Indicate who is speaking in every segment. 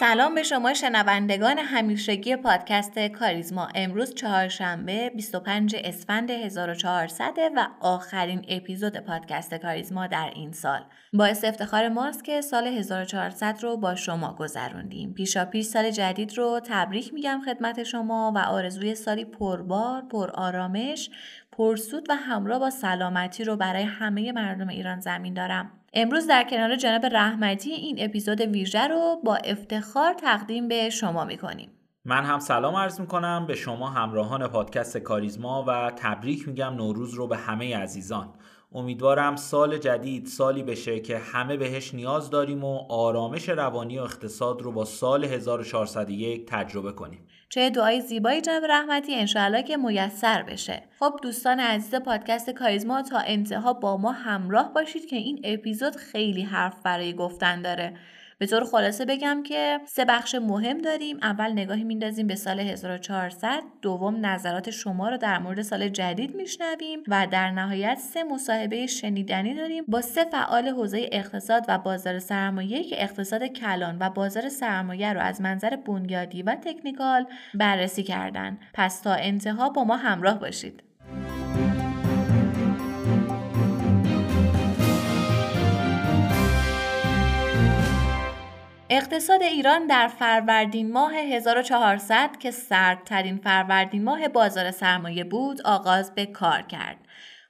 Speaker 1: سلام به شما شنوندگان همیشگی پادکست کاریزما. امروز چهارشنبه 25 اسفند 1400 و آخرین اپیزود پادکست کاریزما در این سال. باعث افتخار ماست که سال 1400 رو با شما گذروندیم. پیشا پیش سال جدید رو تبریک میگم خدمت شما و آرزوی سالی پربار پر آرامش پرسود و همراه با سلامتی رو برای همه مردم ایران زمین دارم. امروز در کنار جناب رحمتی این اپیزود ویژه رو با افتخار تقدیم به شما می‌کنیم.
Speaker 2: من هم سلام عرض می‌کنم. به شما همراهان پادکست کاریزما و تبریک میگم نوروز رو به همه عزیزان. امیدوارم سال جدید سالی بشه که همه بهش نیاز داریم و آرامش روانی و اقتصاد رو با سال 1401 تجربه کنیم.
Speaker 1: چه دعای زیبایی جناب رحمتی انشاءالله که میسر بشه. خب دوستان عزیز پادکست کاریزما تا انتها با ما همراه باشید که این اپیزود خیلی حرف برای گفتن داره. به طور خلاصه بگم که سه بخش مهم داریم. اول نگاهی میندازیم به سال 1400 دوم نظرات شما رو در مورد سال جدید میشنویم و در نهایت سه مصاحبه شنیدنی داریم با سه فعال حوزه اقتصاد و بازار سرمایه که اقتصاد کلان و بازار سرمایه رو از منظر بنیادی و تکنیکال بررسی کردن. پس تا انتها با ما همراه باشید. اقتصاد ایران در فروردین ماه 1400 که سردترین فروردین ماه بازار سرمایه بود آغاز به کار کرد.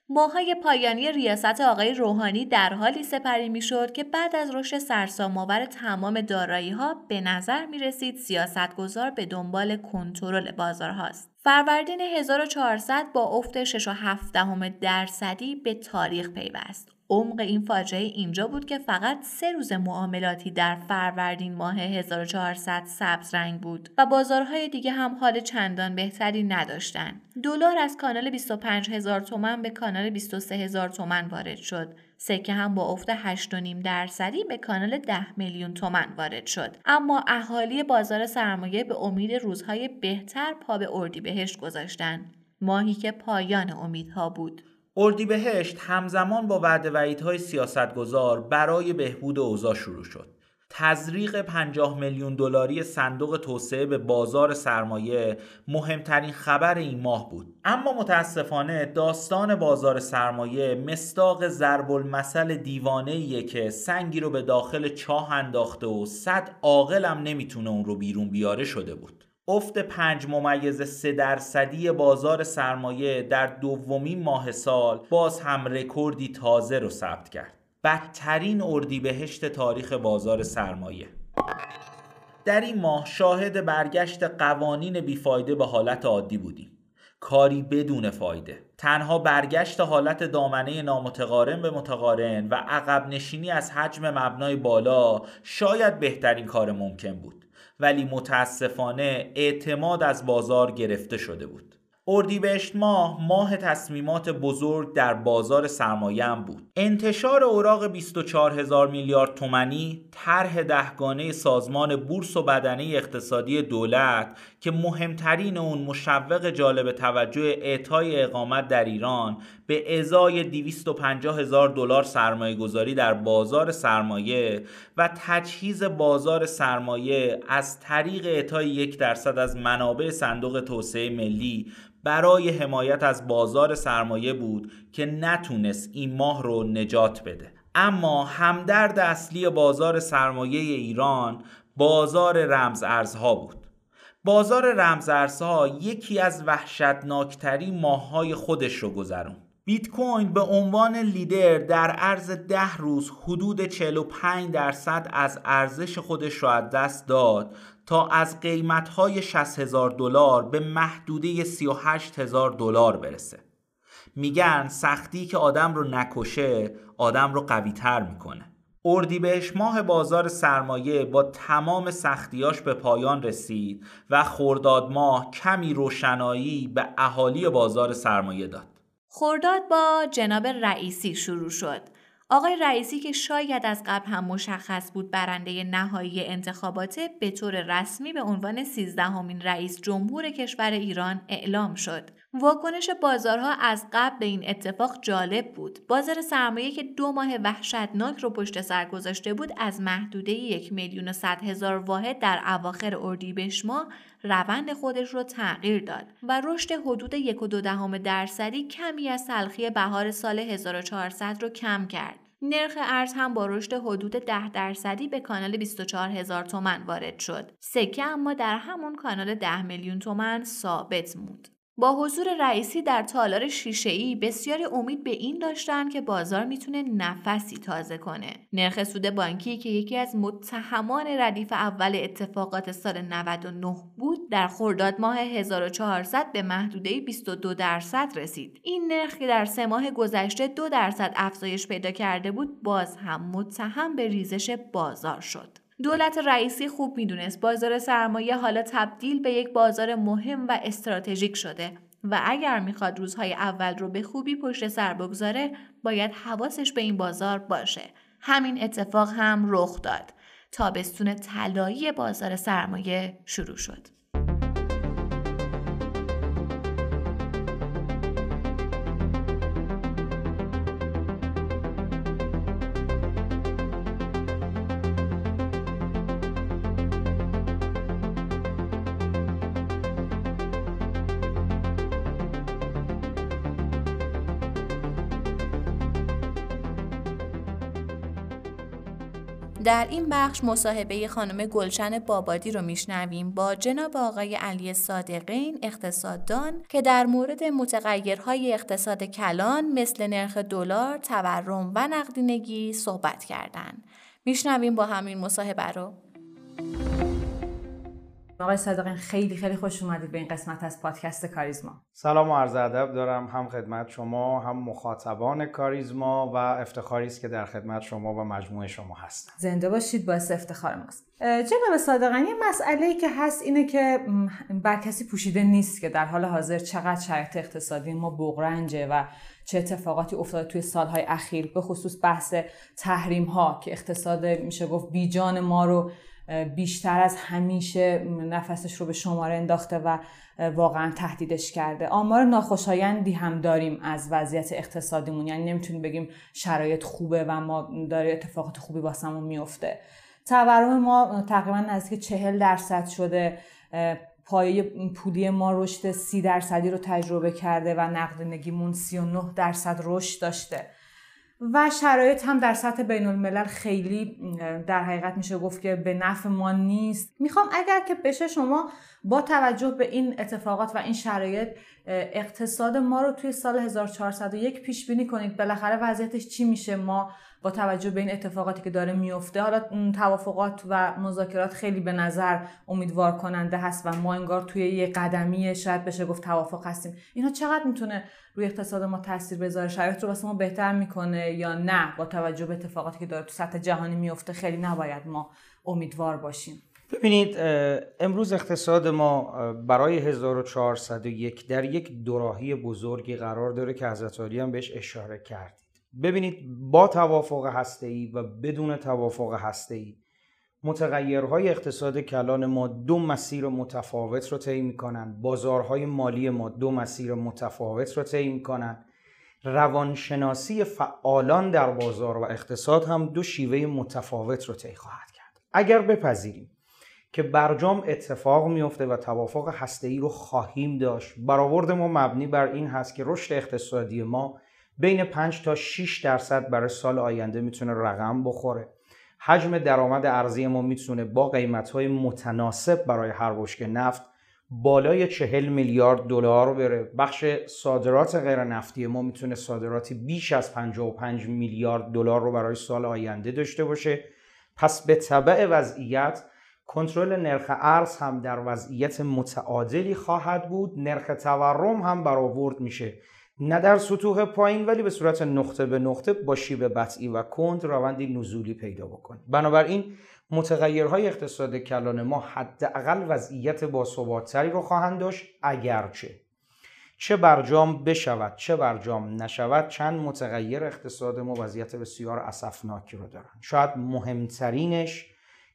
Speaker 1: ماهای پایانی ریاست آقای روحانی در حالی سپری می‌شد که بعد از رشد سرسام‌آور تمام دارایی ها به نظر می رسید سیاستگزار به دنبال کنترل بازارهاست. فروردین 1400 با افت 6.7 درصدی به تاریخ پیوست. عمق این فاجعه اینجا بود که فقط سه روز معاملاتی در فروردین ماه 1400 سبز رنگ بود و بازارهای دیگه هم حال چندان بهتری نداشتن. دلار از کانال 25 هزار تومن به کانال 23 هزار تومن وارد شد. سکه هم با افت 8.5 درصدی به کانال 10 میلیون تومن وارد شد اما اهالی بازار سرمایه به امید روزهای بهتر پا به اردیبهشت گذاشتن ماهی که پایان امیدها بود
Speaker 2: اردیبهشت همزمان با وعده وعیدهای سیاستگزار برای بهبود اوضاع شروع شد. تزریق 50 میلیون دلاری صندوق توسعه به بازار سرمایه مهمترین خبر این ماه بود اما متاسفانه داستان بازار سرمایه مستاق ضرب المثل دیوانه که سنگی رو به داخل چاه انداخته و صد عاقلم نمی‌تونه اون رو بیرون بیاره شده بود افت پنج ممیز سه درصدی بازار سرمایه در دومین ماه سال باز هم رکوردی تازه رو ثبت کرد. بدترین اردیبهشت تاریخ بازار سرمایه. در این ماه شاهد برگشت قوانین بیفایده به حالت عادی بودیم. کاری بدون فایده. تنها برگشت حالت دامنه نامتقارن به متقارن و عقب نشینی از حجم مبنای بالا شاید بهترین کار ممکن بود. ولی متاسفانه اعتماد از بازار گرفته شده بود. اردیبهشت ماه ماه تصمیمات بزرگ در بازار سرمایه هم بود. انتشار اوراق 24 هزار میلیارد تومنی طرح دهگانه سازمان بورس و بدنه اقتصادی دولت که مهمترین اون مشوق جالب توجه اعطای اقامت در ایران به ازای 250 هزار دلار سرمایه گذاری در بازار سرمایه و تجهیز بازار سرمایه از طریق اعطای یک درصد از منابع صندوق توسعه ملی برای حمایت از بازار سرمایه بود که نتونست این ماه رو نجات بده. اما همدرد اصلی بازار سرمایه ایران بازار رمز ارزها بود. بازار رمز ارزها یکی از وحشتناکترین ماههای خودش رو گذرون بیت کوین به عنوان لیدر در عرض ده روز حدود 45 درصد از ارزش خودش را از دست داد تا از قیمتهای 60 هزار دلار به محدوده 38 هزار دلار برسه. میگن سختی که آدم رو نکشه آدم رو قوی تر می‌کنه. اردیبهشت ماه بازار سرمایه با تمام سختیاش به پایان رسید و خرداد ماه کمی روشنایی به اهالی بازار سرمایه داد.
Speaker 1: خرداد با جناب رئیسی شروع شد. آقای رئیسی که شاید از قبل هم مشخص بود برنده نهایی انتخابات به طور رسمی به عنوان سیزدهمین رئیس جمهور کشور ایران اعلام شد. واکنش بازارها از قبل به این اتفاق جالب بود. بازار سرمایه که دو ماه وحشتناک رو پشت سر گذاشته بود از محدوده یک میلیون و صد هزار واحد در اواخر اردیبهشت ماه روند خودش رو تغییر داد و رشد حدود یک و دو دهم درصدی کمی از تلخی بهار سال 1400 رو کم کرد. نرخ ارز هم با رشد حدود 10 درصدی به کانال 24 هزار تومن وارد شد. سکه اما در همون کانال 10 میلیون تومن ثابت موند. با حضور رئیسی در تالار ای بسیاری امید به این داشتن که بازار می‌تونه نفسی تازه کنه. نرخ سود بانکی که یکی از متهمان ردیف اول اتفاقات سال 99 بود در خرداد ماه 1400 به محدوده 22 درصد رسید. این نرخ که در سه ماه گذشته دو درصد افزایش پیدا کرده بود باز هم متهم به ریزش بازار شد. دولت رئیسی خوب می‌دونست بازار سرمایه حالا تبدیل به یک بازار مهم و استراتژیک شده و اگر می‌خواد روزهای اول رو به خوبی پشت سر بگذاره باید حواسش به این بازار باشه. همین اتفاق هم رخ داد تابستون طلایی بازار سرمایه شروع شد. در این بخش مصاحبه خانم گلشن بابادی رو میشنویم با جناب آقای علی صادقین اقتصاددان که در مورد متغیرهای اقتصاد کلان مثل نرخ دلار، تورم و نقدینگی صحبت کردند. میشنویم با همین مصاحبه رو.
Speaker 3: آقای صادقین خیلی خیلی خوش اومدید به این قسمت از پادکست کاریزما.
Speaker 4: سلام و عرض ادب دارم هم خدمت شما هم مخاطبان کاریزما و افتخاری است که در خدمت شما و مجموعه شما هستم.
Speaker 3: زنده باشید باعث افتخار ماست. جناب صادقین یه مسئله ای که هست اینه که بر کسی پوشیده نیست که در حال حاضر چقدر شرایط اقتصادی ما بغرنجه و چه اتفاقاتی افتاده توی سالهای اخیر به خصوص بحث تحریم ها که اقتصاد میشه گفت بیجان ما رو بیشتر از همیشه نفسش رو به شماره انداخته و واقعا تهدیدش کرده. آمار ناخوشایندی هم داریم از وضعیت اقتصادیمون. یعنی نمی‌تونیم بگیم شرایط خوبه و ما داره اتفاقات خوبی واسمون میفته. تورم ما تقریبا نزدیک چهل درصد شده. پایه پولی ما رشد سی درصدی رو تجربه کرده و نقدینگیمون 39 درصد رشد داشته. و شرایط هم در سطح بین الملل خیلی در حقیقت میشه گفت که به نفع ما نیست. می‌خوام اگر که بشه شما با توجه به این اتفاقات و این شرایط اقتصاد ما رو توی سال 1401 پیش بینی کنید. بالاخره وضعیتش چی میشه؟ ما با توجه به این اتفاقاتی که داره میفته حالا توافقات و مذاکرات خیلی به نظر امیدوار کننده هست و ما انگار توی یه قدمی شاید بشه گفت توافق هستیم. اینا چقدر می‌تونه روی اقتصاد ما تاثیر بذاره؟ شرایط رو واسه ما بهتر می‌کنه یا نه؟ با توجه به اتفاقاتی که داره تو سطح جهانی میفته خیلی نباید ما امیدوار باشیم.
Speaker 4: ببینید امروز اقتصاد ما برای 1401 در یک دوراهی بزرگی قرار داره که حضرت هم بهش اشاره کردید ببینید با توافق هسته‌ای و بدون توافق هسته‌ای متغیرهای اقتصاد کلان ما دو مسیر متفاوت رو طی می‌کنن. بازارهای مالی ما دو مسیر متفاوت رو طی می‌کنن. روانشناسی فعالان در بازار و اقتصاد هم دو شیوه متفاوت رو طی خواهد کرد. اگر بپذیریم که برجام اتفاق میفته و توافق هسته‌ای رو خواهیم داشت برآورد ما مبنی بر این هست که رشد اقتصادی ما بین 5 تا 6 درصد برای سال آینده می‌تونه رقم بخوره. حجم درآمد ارزی ما می‌تونه با قیمت‌های متناسب برای هر بشکه نفت بالای 40 میلیارد دلار بره. بخش صادرات غیر نفتی ما می‌تونه صادراتی بیش از 55 میلیارد دلار رو برای سال آینده داشته باشه. پس به طبع وضعیت کنترل نرخ ارز هم در وضعیت متعادلی خواهد بود. نرخ تورم هم برآورد میشه. نه در سطوح پایین ولی به صورت نقطه به نقطه با شیب بطعی و کند روندی نزولی پیدا بکنیم بنابراین متغیرهای اقتصاد کلان ما حداقل وضعیت باثباتتری رو خواهند داشت اگرچه چه برجام بشود چه برجام نشود چند متغیر اقتصاد ما وضعیت بسیار اسفناکی رو دارن. شاید مهمترینش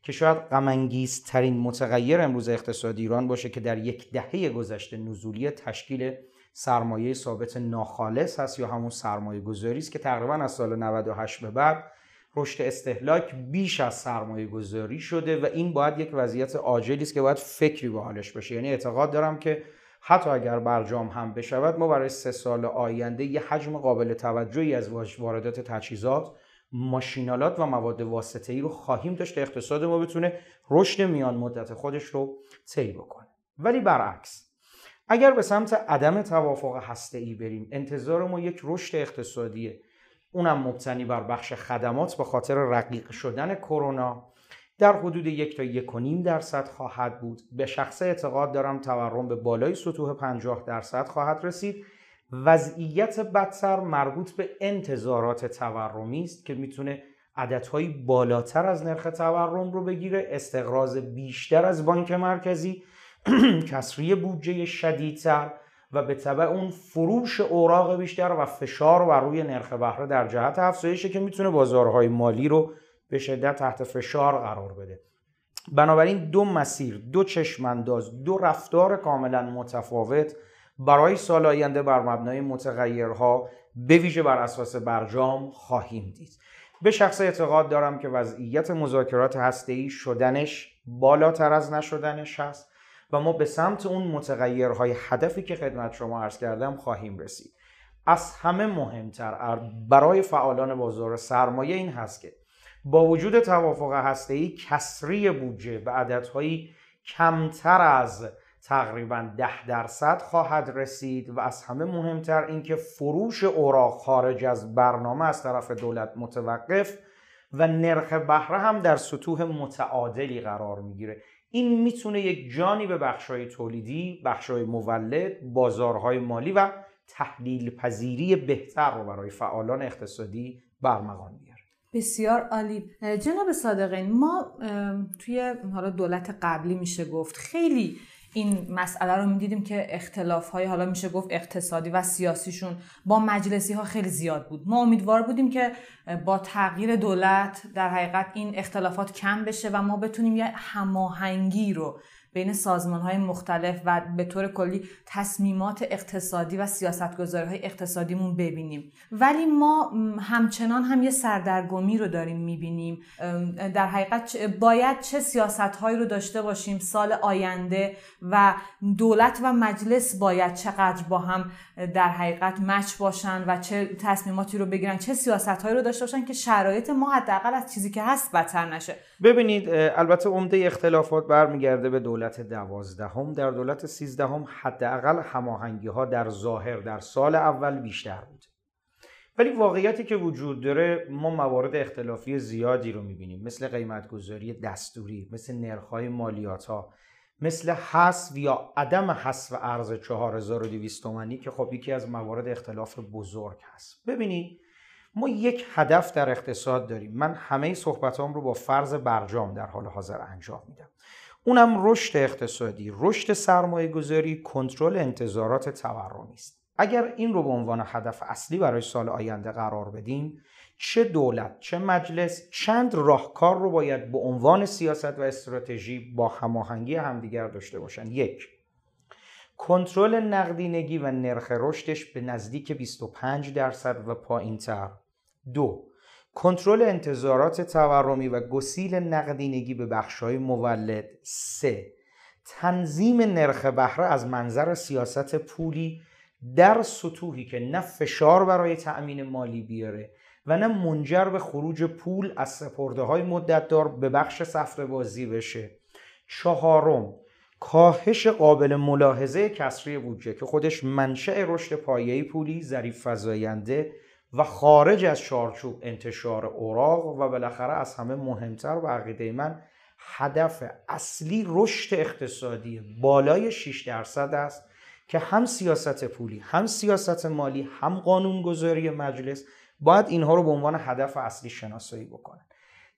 Speaker 4: که شاید غمانگیزترین متغیر امروز اقتصاد ایران باشه که در یک دهه گذشته نزولی تشکیل سرمایه ثابت ناخالص هست یا همون سرمایه گذاری است که تقریبا از سال 98 به بعد رشد استهلاک بیش از سرمایه گذاری شده و این باید یک وضعیت عاجلی است که باید فکری به حالش بشه یعنی اعتقاد دارم که حتی اگر برجام هم بشود ما برای سه سال آینده یه حجم قابل توجهی از واردات تجهیزات ماشینالات و مواد واسطه ای رو خواهیم داشت اقتصاد ما بتونه رشد میان مدت خودش رو طی بکنه. ولی برعکس اگر به سمت عدم توافق هسته ای بریم انتظار ما یک رشد اقتصادی اونم مبتنی بر بخش خدمات به خاطر رقیق شدن کرونا. در حدود یک تا یک و نیم درصد خواهد بود. به شخص اعتقاد دارم تورم به بالای سطوح 50 درصد خواهد رسید. وضعیت بدتر مربوط به انتظارات تورمی است که می‌تونه عددهای بالاتر از نرخ تورم رو بگیره استقراض بیشتر از بانک مرکزی کسری بودجه شدیدتر و به طبع اون فروش اوراق بیشتر و فشار بر روی نرخ بهره در جهت افزایشه که می‌تونه بازارهای مالی رو به شدت تحت فشار قرار بده. بنابراین دو مسیر دو چشمانداز دو رفتار کاملا متفاوت برای سال آینده بر مبنای متغیرها به ویژه بر اساس برجام خواهیم دید. به شخص اعتقاد دارم که وضعیت مذاکرات هسته‌ای شدنش بالاتر از نشدنش هست. و ما به سمت اون متغیرهای هدفی که خدمت شما عرض کردم خواهیم رسید. از همه مهمتر برای فعالان بازار سرمایه این هست که با وجود توافق هسته‌ای کسری بودجه به عددهایی کمتر از تقریبا ده درصد خواهد رسید و از همه مهمتر اینکه فروش اوراق خارج از برنامه از طرف دولت متوقف و نرخ بهره هم در سطوح متعادلی قرار می‌گیره. این می‌تونه یک جانی به بخشای تولیدی، بخشای مولد، بازارهای مالی و تحلیل پذیری بهتر رو برای فعالان اقتصادی برمغان بیاره.
Speaker 3: بسیار عالی. جناب صادقین ما توی حالا دولت قبلی میشه گفت خیلی این مسئله رو می‌دیدیم که اختلاف های حالا میشه گفت اقتصادی و سیاسیشون با مجلسی ها خیلی زیاد بود. ما امیدوار بودیم که با تغییر دولت در حقیقت این اختلافات کم بشه و ما بتونیم یه هماهنگی رو بین سازمان های مختلف و به طور کلی تصمیمات اقتصادی و سیاستگذاری های اقتصادیمون ببینیم. ولی ما همچنان هم یه سردرگمی رو داریم می‌بینیم. در حقیقت باید چه سیاست هایی رو داشته باشیم سال آینده و دولت و مجلس باید چقدر با هم در حقیقت مچ باشن و چه تصمیماتی رو بگیرن چه سیاست هایی رو داشته باشن که شرایط ما حداقل از چیزی که هست بدتر نشه.
Speaker 4: ببینید البته عمده اختلافات برمیگرده به دولت. دولت دوازدهم در دولت سیزدهم حداقل هماهنگی ها در ظاهر در سال اول بیشتر بود. ولی واقعیتی که وجود داره ما موارد اختلافی زیادی رو می‌بینیم. مثل قیمتگذاری دستوری مثل نرخ‌های مالیات ها مثل حذف یا عدم حذف ارز 4200 تومانی که خب یکی از موارد اختلاف بزرگ هست. ببینید ما یک هدف در اقتصاد داریم. من همه صحبتام رو با فرض برجام در حال حاضر انجام میدم. اونم رشد اقتصادی رشد سرمایه گذاری کنترل انتظارات تورمی است. اگر این رو به عنوان هدف اصلی برای سال آینده قرار بدیم چه دولت چه مجلس چند راهکار رو باید به عنوان سیاست و استراتژی با هماهنگی همدیگر داشته باشند یک کنترل نقدینگی و نرخ رشدش به نزدیک 25 درصد و پایینتر. دو کنترل انتظارات تورمی و گسیل نقدینگی به بخشهای مولد 3. تنظیم نرخ بهره از منظر سیاست پولی در سطوحی که نه فشار برای تأمین مالی بیاره و نه منجر به خروج پول از سپرده های مدتدار به بخش سفر بازی بشه چهارم کاهش قابل ملاحظه کسری بودجه که خودش منشأ رشد پایه‌ای پولی ظریف فزاینده و خارج از چارچوب انتشار اوراق و بالاخره از همه مهمتر و عقیده من هدف اصلی رشد اقتصادی بالای 6 درصد است که هم سیاست پولی هم سیاست مالی هم قانونگذاری مجلس باید اینها رو به عنوان هدف اصلی شناسایی بکنن.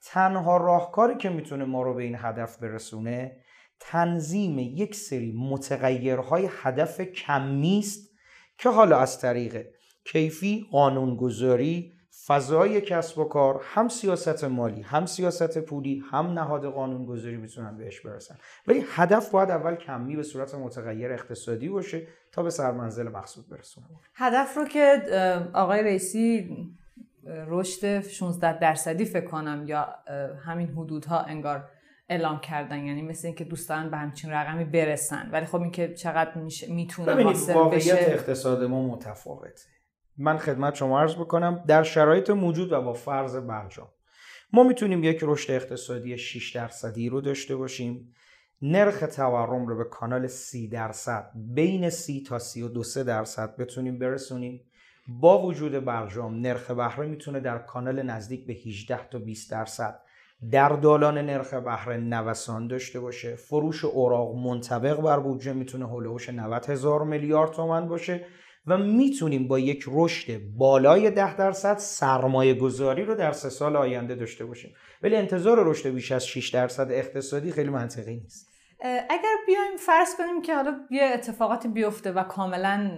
Speaker 4: تنها راهکاری که می‌تونه ما رو به این هدف برسونه تنظیم یک سری متغیرهای هدف کمی است که حالا از طریق کیفی قانونگذاری فضای کسب و کار هم سیاست مالی هم سیاست پولی هم نهاد قانونگذاری می‌تونن بهش برسن. ولی هدف باید اول کمی به صورت متغیر اقتصادی باشه تا به سرمنزل مقصود برسونه
Speaker 3: هدف رو که آقای رئیسی رشد 16 درصدی فکر کنم یا همین حدودها انگار اعلام کردن. یعنی مثل اینکه دوست دارن به همچین رقمی برسن. ولی خب اینکه چقدر می‌تونه حاصل بشه.
Speaker 4: اقتصاد ما متفاوته. من خدمت شما عرض بکنم در شرایط موجود و با فرض برجام. ما می‌تونیم یک رشد اقتصادی 6 درصدی رو داشته باشیم. نرخ تورم رو به کانال 30 درصد بین 30 تا 32 درصد بتونیم برسونیم. با وجود برجام نرخ بهره می‌تونه در کانال نزدیک به 18 تا 20 درصد. در دالان نرخ بهره نوسان داشته باشه. فروش اوراق منطبق بر بودجه می‌تونه هلوش 90 هزار میلیارد تومن باشه. و می‌تونیم با یک رشد بالای 10 درصد سرمایه گذاری رو در سه سال آینده داشته باشیم. ولی انتظار رشد بیش از 6 درصد اقتصادی خیلی منطقی نیست.
Speaker 3: اگر بیایم فرض کنیم که حالا یه اتفاقاتی بیفته و کاملا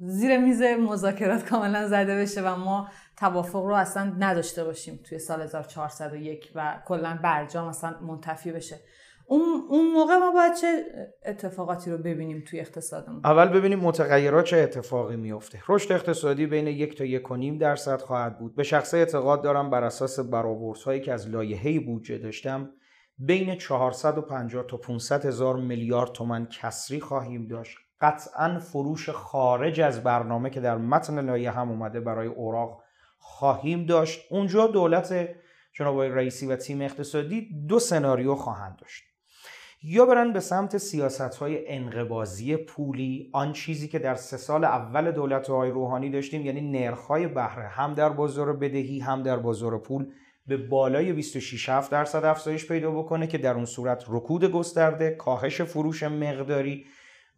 Speaker 3: زیر میز مذاکرات کاملا زده بشه و ما توافق رو اصلا نداشته باشیم توی سال 1401 و کلا برجام اصلا منتفی بشه. اون, موقع ما باید چه اتفاقاتی رو ببینیم توی اقتصادمون؟
Speaker 4: اول ببینیم متغیرات چه اتفاقی میفته. رشد اقتصادی بین یک تا یک و نیم درصد خواهد بود. به شخصه اعتقاد دارم بر اساس برآوردهایی که از لایحه بودجه داشتم بین 450 تا 500 هزار میلیارد تومن کسری خواهیم داشت. قطعا فروش خارج از برنامه که در متن لایحه هم اومده برای اوراق خواهیم داشت. اونجا دولت جناب رئیسی و تیم اقتصادی دو سناریو خواهند داشت. یا برن به سمت سیاست های انقبازی پولی آن چیزی که در سه سال اول دولت های روحانی داشتیم یعنی نرخ های بهره هم در بازار بدهی هم در بازار پول به بالای 26 درصد افزایش پیدا بکنه که در اون صورت رکود گسترده کاهش فروش مقداری.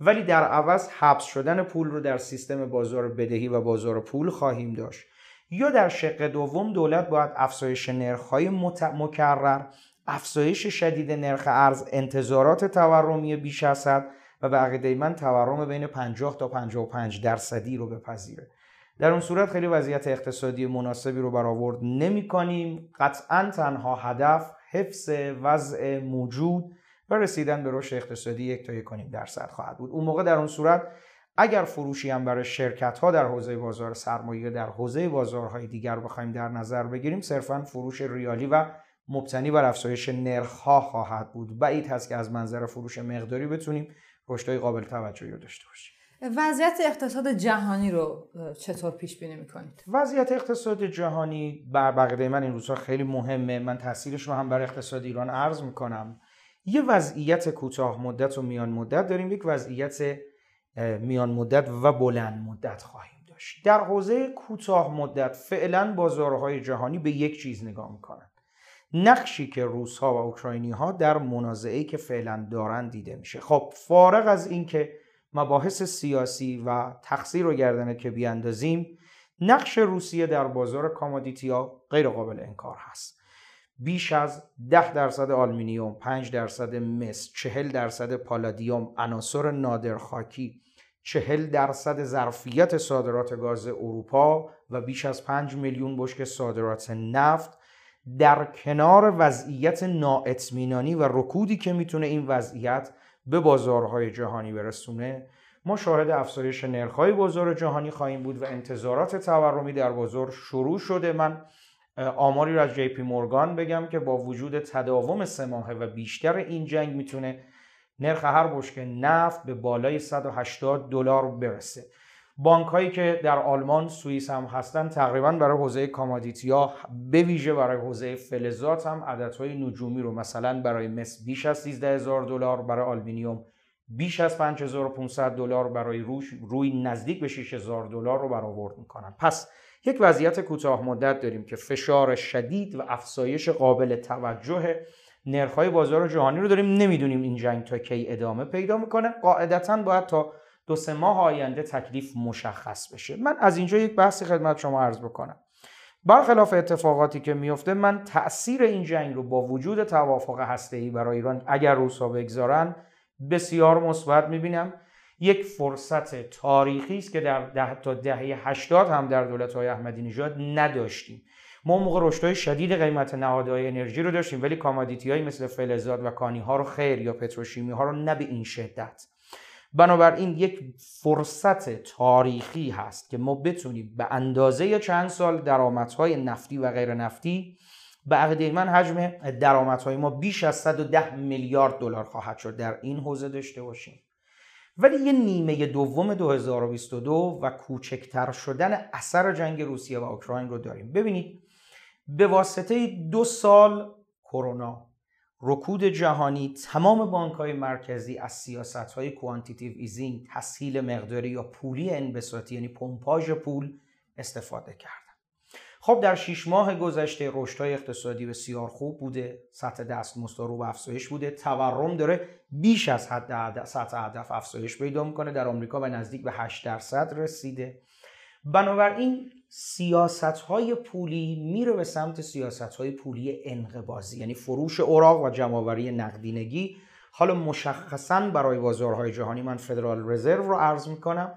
Speaker 4: ولی در عوض حبس شدن پول رو در سیستم بازار بدهی و بازار پول خواهیم داشت. یا در شق دوم دولت باید افزایش نرخ‌های مکرر افزایش شدید نرخ ارز انتظارات تورمی بیش از حد و به عقیده من تورم بین 50 تا 55 درصدی رو بپذیره. در اون صورت خیلی وضعیت اقتصادی مناسبی رو برآورد نمی کنیم. قطعا تنها هدف حفظ وضع موجود و رسیدن به رشد اقتصادی یک تا یک کنیم درصد خواهد بود. اون موقع در اون صورت اگر فروشی هم برای شرکت ها در حوزه بازار سرمایه در حوزه بازارهای دیگر بخوایم در نظر بگیریم صرفا فروش ریالی و مبتنی بر افزایش نرخ ها خواهد بود. بعید هست که از منظر فروش مقداری بتونیم رشدهای قابل توجهی رو داشته باشیم.
Speaker 3: وضعیت اقتصاد جهانی رو چطور پیش بینی می‌کنید؟
Speaker 4: وضعیت اقتصاد جهانی بر بقیده من این روزها خیلی مهمه. من تاثیرش رو هم بر اقتصاد ایران عرض می‌کنم. یه وضعیت کوتاه مدت و میان مدت داریم. یک وضعیت میان مدت و بلند مدت خواهیم داشت. در حوزه کوتاه مدت فعلا بازارهای جهانی به یک چیز نگاه می‌کنن. نقشی که روس ها و اوکراینی ها در منازعه که فعلا دارن دیده میشه. خب فارغ از اینکه مباحث سیاسی و تقصیر رو گردن کی بیاندازیم نقش روسیه در بازار commodity ها غیر قابل انکار هست. بیش از 10 درصد آلومینیوم، 5 درصد مس، 40 درصد پالادیوم، عناصر نادر خاکی، 40 درصد ظرفیت صادرات گاز اروپا و بیش از 5 میلیون بشکه صادرات نفت در کنار وضعیت نااطمینانی و رکودی که می‌تونه این وضعیت به بازارهای جهانی برسونه ما شاهد افزایش نرخ‌های بازار جهانی خواهیم بود و انتظارات تورمی در بازار شروع شده. من آماری رو از JP Morgan بگم که با وجود تداوم سه ماهه و بیشتر این جنگ می‌تونه نرخ هر بشکه نفت به بالای 180 دلار برسه. بانک هایی که در آلمان سوئیس هم هستن تقریبا برای حوزه commodity ها به ویژه برای حوزه فلزات هم عددهای نجومی رو مثلا برای مس بیش از 13 هزار دلار برای آلومینیوم بیش از 5500 دلار برای روش روی نزدیک به 6000 دلار رو برآورد می‌کنن. پس یک وضعیت کوتاه مدت داریم که فشار شدید و افزایش قابل توجه نرخ‌های بازار جهانی رو داریم نمی‌دونیم این جنگ تا کی ادامه پیدا می‌کنه. قاعدتا باید تا دو سه ماه آینده تکلیف مشخص بشه. من از اینجا یک بحثی خدمت شما عرض بکنم. برخلاف اتفاقاتی که میفته من تاثیر این جنگ رو با وجود توافق هسته‌ای برای ایران اگر روسا بگذارن بسیار مثبت می‌بینم. یک فرصت تاریخی است که در ده تا دهه 80 هم در دولت های احمدی نژاد نداشتیم. ما موقع رشدهای شدید قیمت نهادهای انرژی رو داشتیم ولی کامادیتی های مثل فلزات و کانی ها رو خیر یا پتروشیمی ها رو نه به این شدت. بنابراین یک فرصت تاریخی هست که ما بتونیم به اندازه چند سال درآمدهای نفتی و غیر نفتی به عقیده من حجم درآمدهای ما بیش از 110 میلیارد دلار خواهد شد در این حوزه داشته باشیم. ولی یه نیمه دوم 2022 و کوچکتر شدن اثر جنگ روسیه و اوکراین رو داریم. ببینید به واسطه دو سال کرونا رکود جهانی تمام بانک های مرکزی از سیاست های quantitative easing تسهیل مقداری یا پولی انبساطی یعنی پمپاژ پول استفاده کردن. خب در شیش ماه گذشته رشد اقتصادی بسیار خوب بوده سطح دستمزد رو به افزایش بوده تورم داره بیش از حد سطح هدف افزایش پیدا می‌کنه در آمریکا و نزدیک به 8 درصد رسیده. بنابراین سیاست های پولی میره به سمت سیاست های پولی انقبازی یعنی فروش اوراق و جمعآوری نقدینگی. حالا مشخصا برای بازارهای جهانی من فدرال رزرو رو عرض می‌کنم.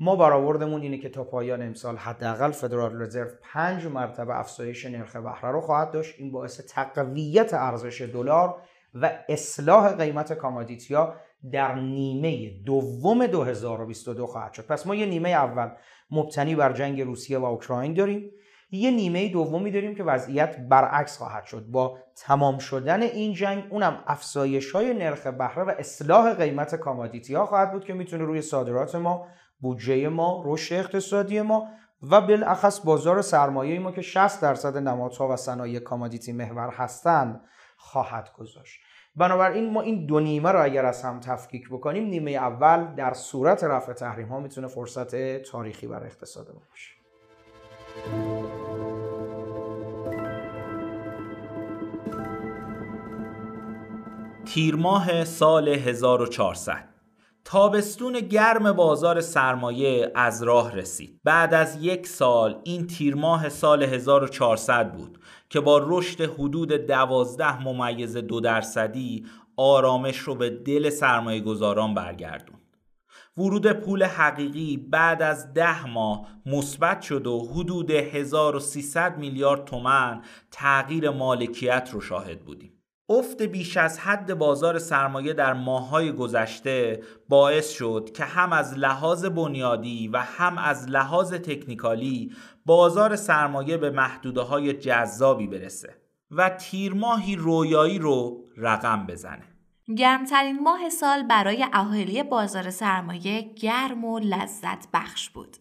Speaker 4: ما برآوردمون اینه که تا پایان امسال حداقل فدرال رزرو پنج مرتبه افزایش نرخ بهره رو خواهد داشت. این باعث تقویت ارزش دلار و اصلاح قیمت commodity یا در نیمه دوم 2022 خواهد شد. پس ما یه نیمه اول مبتنی بر جنگ روسیه و اوکراین داریم. یه نیمه دومی داریم که وضعیت برعکس خواهد شد. با تمام شدن این جنگ اونم افزایش های نرخ بهره و اصلاح قیمت commodity ها خواهد بود که می‌تونه روی صادرات ما بودجه ما رشد اقتصادی ما و بالاخص بازار سرمایه ما که 60 درصد نمادها و صنایع کامادیتی محور هستند خواهد گذاشت. بنابراین ما این دو نیمه رو اگر از هم تفکیک بکنیم نیمه اول در صورت رفع تحریم ها می‌تونه فرصت تاریخی برای اقتصاد ما باشه.
Speaker 2: تیر ماه سال 1400 تابستون گرم بازار سرمایه از راه رسید. بعد از یک سال این تیر ماه سال 1400 بود. که با رشد حدود دوازده ممیز دو درصدی آرامش رو به دل سرمایه گذاران برگردون ورود پول حقیقی بعد از ده ماه مثبت شد و حدود 1300 میلیارد تومن تغییر مالکیت رو شاهد بودیم. افت بیش از حد بازار سرمایه در ماههای گذشته باعث شد که هم از لحاظ بنیادی و هم از لحاظ تکنیکالی بازار سرمایه به محدوده های جذابی برسه و تیر ماهی رویایی رو رقم بزنه
Speaker 1: گرمترین ماه سال برای اهالی بازار سرمایه گرم و لذت بخش بود.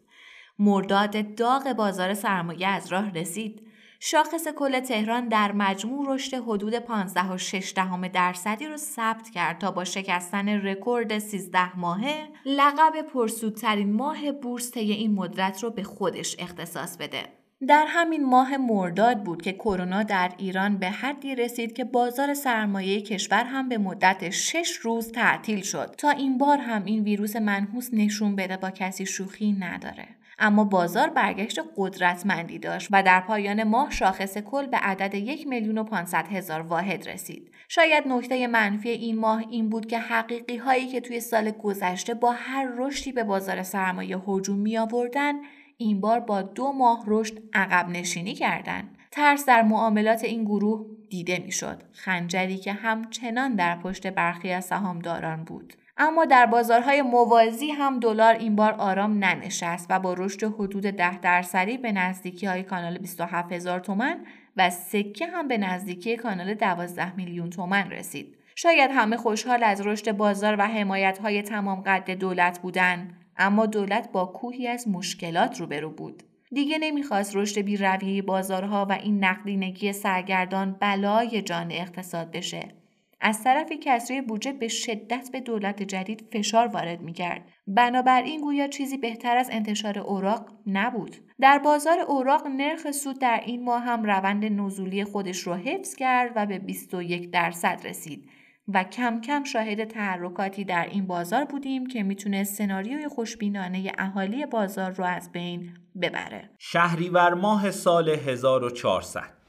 Speaker 1: مرداد داغ بازار سرمایه از راه رسید شاخص کل تهران در مجموع رشد حدود 15.6 درصدی رو ثبت کرد تا با شکستن رکورد 13 ماهه لقب پرسودترین ماه بورس طی این مدت رو به خودش اختصاص بده. در همین ماه مرداد بود که کرونا در ایران به حدی رسید که بازار سرمایه کشور هم به مدت 6 روز تعطیل شد تا این بار هم این ویروس منحوس نشون بده با کسی شوخی نداره. اما بازار برگشت قدرتمندی داشت و در پایان ماه شاخص کل به عدد یک میلیون و هزار واحد رسید. شاید نکته منفی این ماه این بود که حقیقی هایی که توی سال گذشته با هر رشدی به بازار سرمایه هجوم می آوردن این بار با دو ماه رشد عقب نشینی کردند. ترس در معاملات این گروه دیده می‌شد خنجری که همچنان در پشت برخی از سهامداران بود اما در بازارهای موازی هم دلار این بار آرام ننشست و با رشد حدود 10 درصدی به نزدیکی های کانال 27 هزار تومن و سکه هم به نزدیکی کانال 12 میلیون تومن رسید. شاید همه خوشحال از رشد بازار و حمایت های تمام قد دولت بودن اما دولت با کوهی از مشکلات روبرو بود. دیگه نمی‌خواست رشد بی رویه بازارها و این نقدینگی سرگردان بلای جان اقتصاد بشه از طرفی کسری بودجه به شدت به دولت جدید فشار وارد می‌کرد. بنابراین گویا چیزی بهتر از انتشار اوراق نبود. در بازار اوراق نرخ سود در این ماه هم روند نزولی خودش رو حفظ کرد و به 21 درصد رسید و کم کم شاهد تحرکاتی در این بازار بودیم که می‌تونه سناریوی خوشبینانه اهالی بازار رو از بین ببره.
Speaker 2: شهریور ماه سال 1400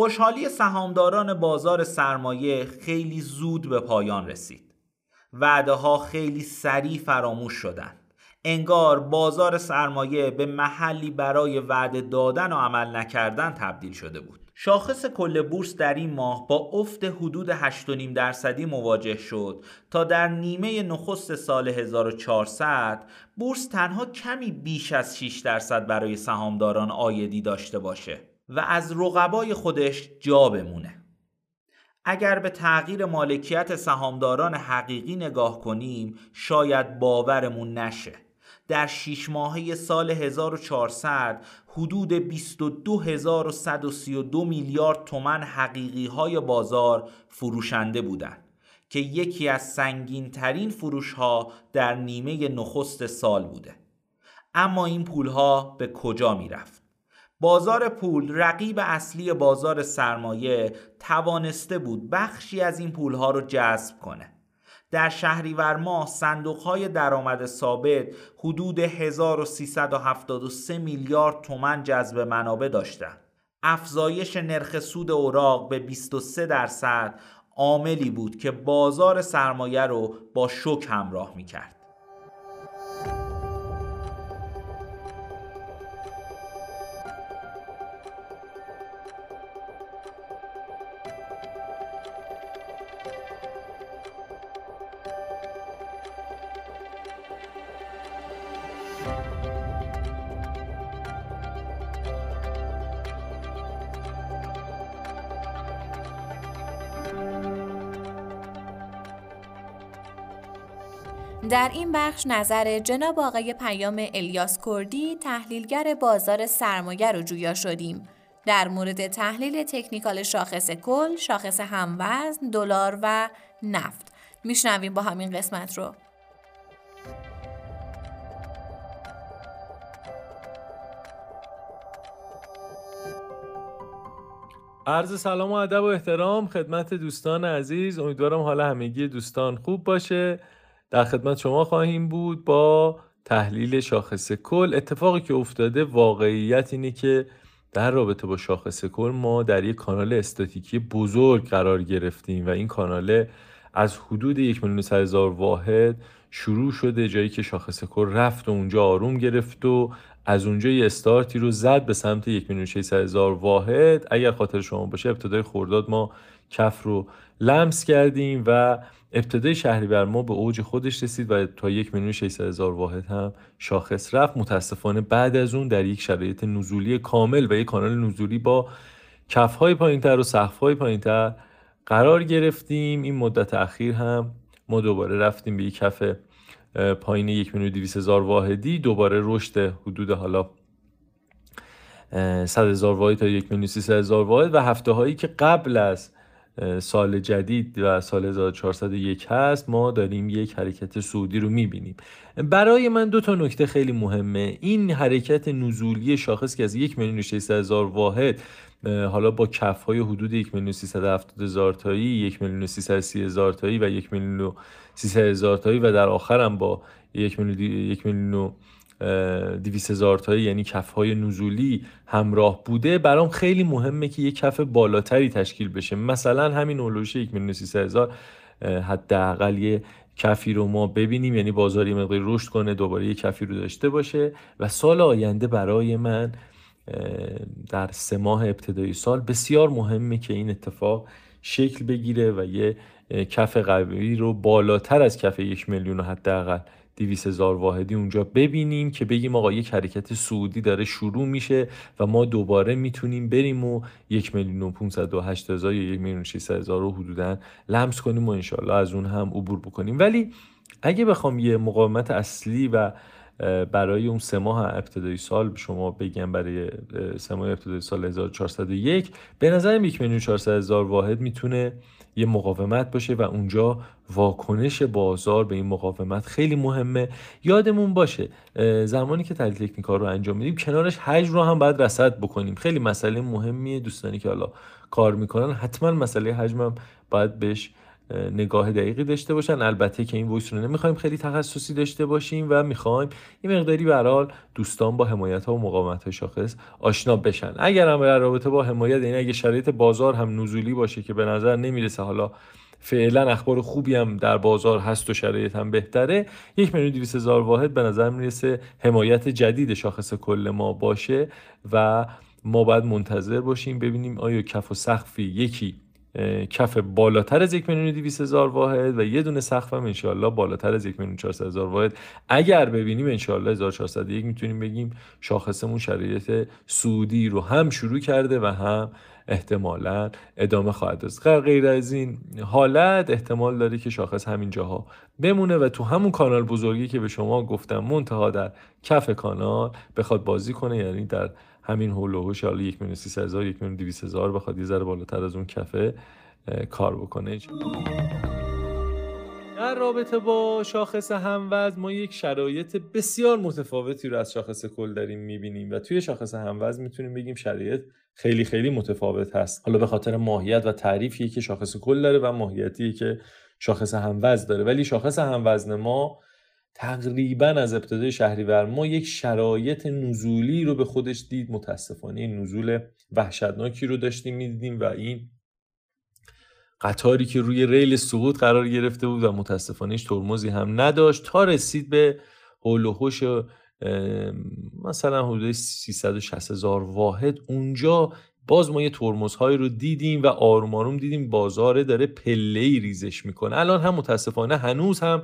Speaker 2: خوشحالی سهامداران بازار سرمایه خیلی زود به پایان رسید. وعده ها خیلی سریع فراموش شدند. انگار بازار سرمایه به محلی برای وعده دادن و عمل نکردن تبدیل شده بود. شاخص کل بورس در این ماه با افت حدود 8.5 درصدی مواجه شد تا در نیمه نخست سال 1400 بورس تنها کمی بیش از 6 درصد برای سهامداران آیدی داشته باشه و از رقبای خودش جا بمونه. اگر به تغییر مالکیت سهامداران حقیقی نگاه کنیم شاید باورمون نشه در شیش ماهه سال 1400 حدود 22132 میلیارد تومن حقیقی های بازار فروشنده بودند که یکی از سنگین ترین فروش ها در نیمه نخست سال بوده اما این پول ها به کجا می رفت؟ بازار پول رقیب اصلی بازار سرمایه توانسته بود بخشی از این پول ها رو جذب کنه در شهریور ماه صندوق های درآمد ثابت حدود 1373 میلیارد تومن جذب منابع داشتند. افزایش نرخ سود اوراق به 23 درصد عاملی بود که بازار سرمایه رو با شک همراه می کرد.
Speaker 1: در این بخش نظر جناب آقای پیام الیاس کردی تحلیلگر بازار سرمایه رو جویا شدیم در مورد تحلیل تکنیکال شاخص کل، شاخص هموزن، دلار و نفت. میشنویم با همین قسمت رو.
Speaker 5: عرض سلام و ادب و احترام خدمت دوستان عزیز امیدوارم حالا همگی دوستان خوب باشه در خدمت شما خواهیم بود با تحلیل شاخص کل. اتفاقی که افتاده واقعیت اینه که در رابطه با شاخص کل ما در یک کانال استاتیکی بزرگ قرار گرفتیم و این کانال از حدود یک میلیون هزار واحد شروع شده جایی که شاخص کل رفت و اونجا آروم گرفت و از اونجا یه استارتی رو زد به سمت یک میلیون هزار واحد. اگر خاطر شما باشه ابتدای خورداد ما کف رو لمس کردیم و ابتدای شهریور ما به اوج خودش رسید و تا یک میلیون هزار واحد هم شاخص رفت. متاسفانه بعد از اون در یک شرایط نزولی کامل و یک کانال نزولی با کف های پایینتر و سقف های پایینتر قرار گرفتیم. این مدت اخیر هم ما دوباره رفتیم به یک کف پایین یک میلیون هزار واحدی. دوباره رشد حدود حالا 100 هزار واحد تا یک میلیون هزار واحد و هفته هایی که قبل از سال جدید و سال 1401 هست ما داریم یک حرکت سعودی رو می‌بینیم. برای من دو تا نکته خیلی مهمه. این حرکت نزولی شاخص که از یک میلیون هزار واحد حالا با کف های حدود یک میلیون هزار تایی یک میلیون هزار تایی و یک میلیون هزار تایی و در آخر هم با یک میلیون دیویس هزار تایی یعنی کف های نزولی همراه بوده. برام خیلی مهمه که یک کف بالاتری تشکیل بشه. مثلا همین اولوش یک میلیون هزار حداقل یه کفی رو ما ببینیم. یعنی بازار یه مقداری رشد کنه دوباره یه کفی رو داشته باشه. و سال آینده برای من در سه ماه ابتدایی سال بسیار مهمه که این اتفاق شکل بگیره و یه کف قوی رو بالاتر از کف یک میلیون حداقل 200 هزار واحدی اونجا ببینیم که بگیم آقا یک حرکت سعودی داره شروع میشه و ما دوباره می‌تونیم بریم و یک میلیون و 508 هزار یا یک میلیون 600 هزار رو حدودا لمس کنیم و انشالله از اون هم عبور بکنیم. ولی اگه بخوام یه مقاومت اصلی و برای اون سه ماه ابتدایی سال شما بگم برای سه ماه ابتدایی سال 1401 به نظر یک میلیون 400 هزار واحد می‌تونه یه مقاومت باشه و اونجا واکنش بازار به این مقاومت خیلی مهمه. یادمون باشه زمانی که تحلیل تکنیکال رو انجام میدیم کنارش حجم رو هم باید رصد بکنیم. خیلی مسئله مهمیه دوستانی که حالا کار می‌کنن حتما مسئله حجمم باید بهش نگاه دقیقی داشته باشن. البته که این ویس رو نمی‌خوایم خیلی تخصصی داشته باشیم و می‌خوایم این مقداری به دوستان با حمایت ها و مقاومت های شاخص آشنا بشن. اگر هم در رابطه با حمایت این یعنی اگه شرایط بازار هم نزولی باشه که به نظر نمی‌رسه حالا فعلا اخبار خوبی هم در بازار هست و شرایط هم بهتره یک میلیون دویست هزار واحد به نظر می‌رسه حمایت جدید شاخص کل ما باشه و ما باید منتظر باشیم ببینیم آیا کف و سقفی یکی کف بالاتر از یک میلیون دیویس هزار واحد و یه دونه سقف هم انشالله بالاتر از یک میلیون هزار واحد. اگر ببینیم انشالله 1401 می‌تونیم بگیم شاخصمون شرایط سودی رو هم شروع کرده و هم احتمالا ادامه خواهد داشت. غیر از این حالت احتمال داره که شاخص همین جاها بمونه و تو همون کانال بزرگی که به شما گفتم منتها در کف کانال بخواد بازی کنه یعنی در همین هول و هوش حالا 1 میلیون 300 هزار 1 میلیون 200 هزار بخواد یه ذره بالاتر از اون کفه کار بکنه. در رابطه با شاخص هموزن ما یک شرایط بسیار متفاوتی رو از شاخص کل داریم می‌بینیم و توی شاخص هموزن می‌تونیم بگیم شرایط خیلی خیلی متفاوت هست. حالا به خاطر ماهیت و تعریفی که شاخص کل داره و ماهیتی که شاخص هموزن داره. ولی شاخص هموزن ما تقریبا از ابتدای شهریور ما یک شرایط نزولی رو به خودش دید. متاسفانه نزول وحشتناکی رو داشتیم می‌دیدیم و این قطاری که روی ریل سقوط قرار گرفته بود و متاسفانه ترمزی هم نداشت. تا رسید به حول و مثلا حدود 360 هزار واحد اونجا باز ما یه ترمزهایی رو دیدیم و آروم آروم دیدیم بازار داره پله ریزش می‌کنه. الان هم متاسفانه هنوز هم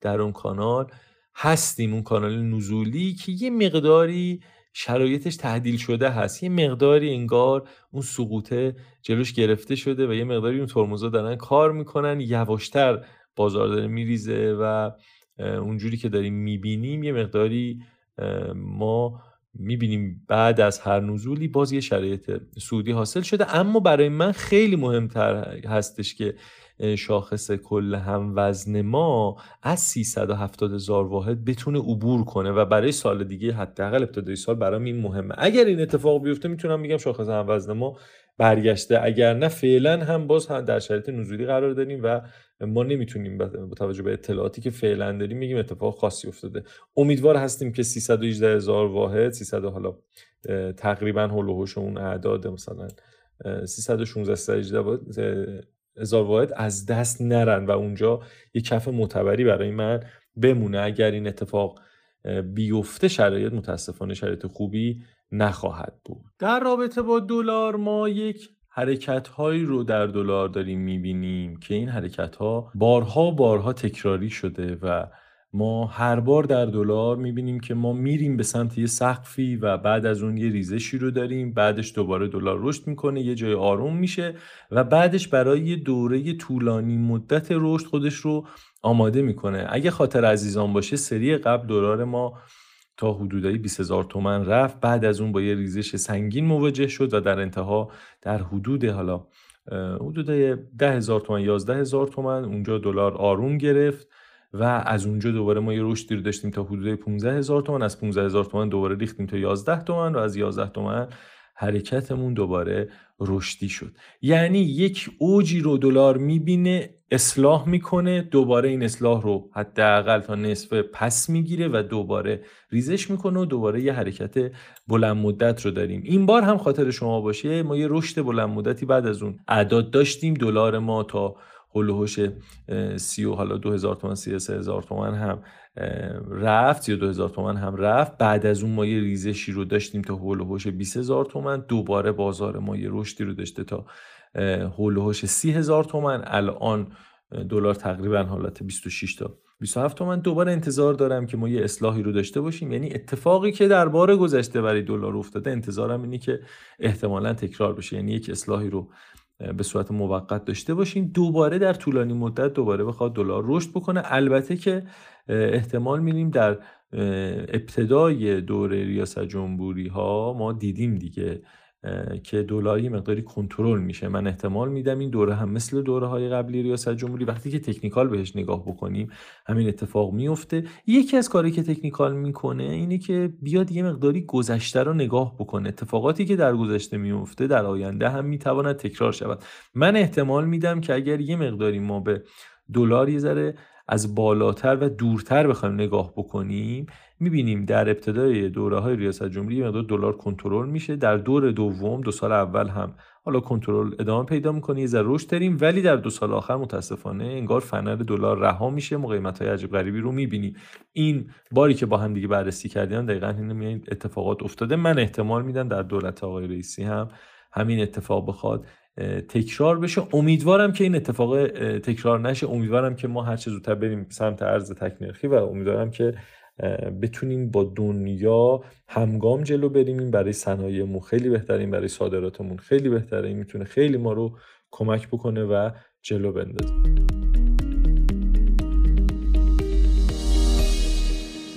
Speaker 5: در اون کانال. هستیم اون کانال نزولی که یه مقداری شرایطش تعدیل شده هست. یه مقداری انگار اون سقوطه جلوش گرفته شده و یه مقداری اون ترمزا دارن کار می‌کنن. یواشتر بازار داره میریزه و اونجوری که داریم می‌بینیم یه مقداری ما می‌بینیم بعد از هر نزولی باز یه شرایط سودی حاصل شده. اما برای من خیلی مهمتر هستش که شاخص کل هم وزن ما از 370 هزار واحد بتونه عبور کنه و برای سال دیگه حداقل ابتدای سال برام این مهمه. اگر این اتفاق بیفته می‌تونم بگم شاخص هم وزن ما برگشته. اگر نه فعلا هم باز هم در شرایط نزولی قرار داریم و ما نمی‌تونیم با توجه به اطلاعاتی که فعلا داریم میگیم اتفاق خاصی افتاده. امیدوار هستیم که 318 هزار واحد 300 حالا تقریبا هلوهوش اون اعداد مثلا 316 هزار واحد از دست نرن و اونجا یه کف معتبری برای من بمونه. اگر این اتفاق بیفته شرایط متاسفانه شرایط خوبی نخواهد بود. در رابطه با دلار ما یک حرکت هایی رو در دلار داریم می‌بینیم که این حرکت ها بارها بارها تکراری شده و ما هر بار در دلار می‌بینیم که ما میریم به سمت یه سقفی و بعد از اون یه ریزشی رو داریم بعدش دوباره دلار رشد می‌کنه یه جای آروم میشه و بعدش برای یه دوره طولانی مدت رشد خودش رو آماده می‌کنه. اگه خاطر عزیزان باشه سری قبل دلار ما تا حدودای 20 هزار تومن رفت بعد از اون با یه ریزش سنگین مواجه شد و در انتها در حدود حالا حدود ده هزار تومن یازده هزار تومن اونجا دلار آروم گرفت. و از اونجا دوباره ما یه رشدی رو داشتیم تا حدود 15 هزار تومن از 15 هزار تومن دوباره ریختیم تا 11 تومن و از 11 تومن حرکتمون دوباره رشدی شد. یعنی یک اوجی رو دلار می‌بینه اصلاح می‌کنه دوباره این اصلاح رو حداقل تا نصف پس می‌گیره و دوباره ریزش می‌کنه و دوباره یه حرکت بلند مدت رو داریم. این بار هم خاطر شما باشه ما یه رشد بلند مدتی بعد از اون اعداد داشتیم. دلار ما تا هلوهوش سی و حالا دو هزار تومن سی هزار تومن هم رفت یا دو هزار تومن هم رفت. بعد از اون ما یه ریزشی رو داشتیم تا هلوهوش بیس هزار تومن دوباره بازار ما یه رشدی رو داشته تا هلوهوش سی هزار تومن الان دلار تقریبا حالت 26 تا 27 تومن دوباره انتظار دارم که ما یه اصلاحی رو داشته باشیم. یعنی اتفاقی که در بار گذشته برای دلار افتاده انتظارم اینه که احتمالا تکرار بشه. یعنی یک اصلاحی رو به صورت موقت داشته باشیم دوباره در طولانی مدت دوباره بخواد دلار رشد بکنه. البته که احتمال میدیم در ابتدای دوره ریاست جمهوری ها ما دیدیم دیگه که دلاری مقداری کنترل میشه. من احتمال میدم این دوره هم مثل دوره های قبلی ریاست جمهوری وقتی که تکنیکال بهش نگاه بکنیم همین اتفاق میفته. یکی از کاری که تکنیکال می‌کنه اینه که بیاد یه مقداری گذشته رو نگاه بکنه. اتفاقاتی که در گذشته میفته در آینده هم می‌تواند تکرار شود. من احتمال میدم که اگر یه مقداری ما به دلار یه ذره از بالاتر و دورتر بخوایم نگاه بکنیم می‌بینیم در ابتدای دوره های ریاست جمهوری مقدار دلار کنترل میشه. در دور دوم دو سال اول هم حالا کنترل ادامه پیدا می‌کنه یه ذره رشد داریم. ولی در دو سال آخر متاسفانه انگار فنر دلار رها میشه. ما قیمت های عجیب غریبی رو می‌بینیم. این باری که با هم دیگه بررسی کردیم دقیقا این اتفاقات افتاده. من احتمال میدم در دولت آقای رئیسی هم همین اتفاق بخواد تکرار بشه. امیدوارم که این اتفاق تکرار نشه. امیدوارم که ما هر چه زودتر بریم سمت ارز تکنرخی و امیدوارم که بتونیم با دنیا همگام جلو بریم این برای صنایعمون خیلی بهتره این برای صادراتمون خیلی بهتره این می‌تونه خیلی ما رو کمک بکنه و جلو بندازه.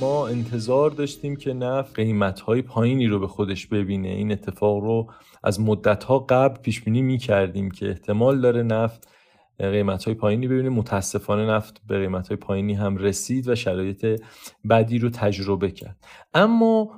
Speaker 5: ما انتظار داشتیم که نفت قیمت های پایینی رو به خودش ببینه. این اتفاق رو از مدت ها قبل پیش بینی می کردیم که احتمال داره نفت قیمت های پایینی ببینیم. متاسفانه نفت به قیمت های پایینی هم رسید و شرایط بدی رو تجربه کرد. اما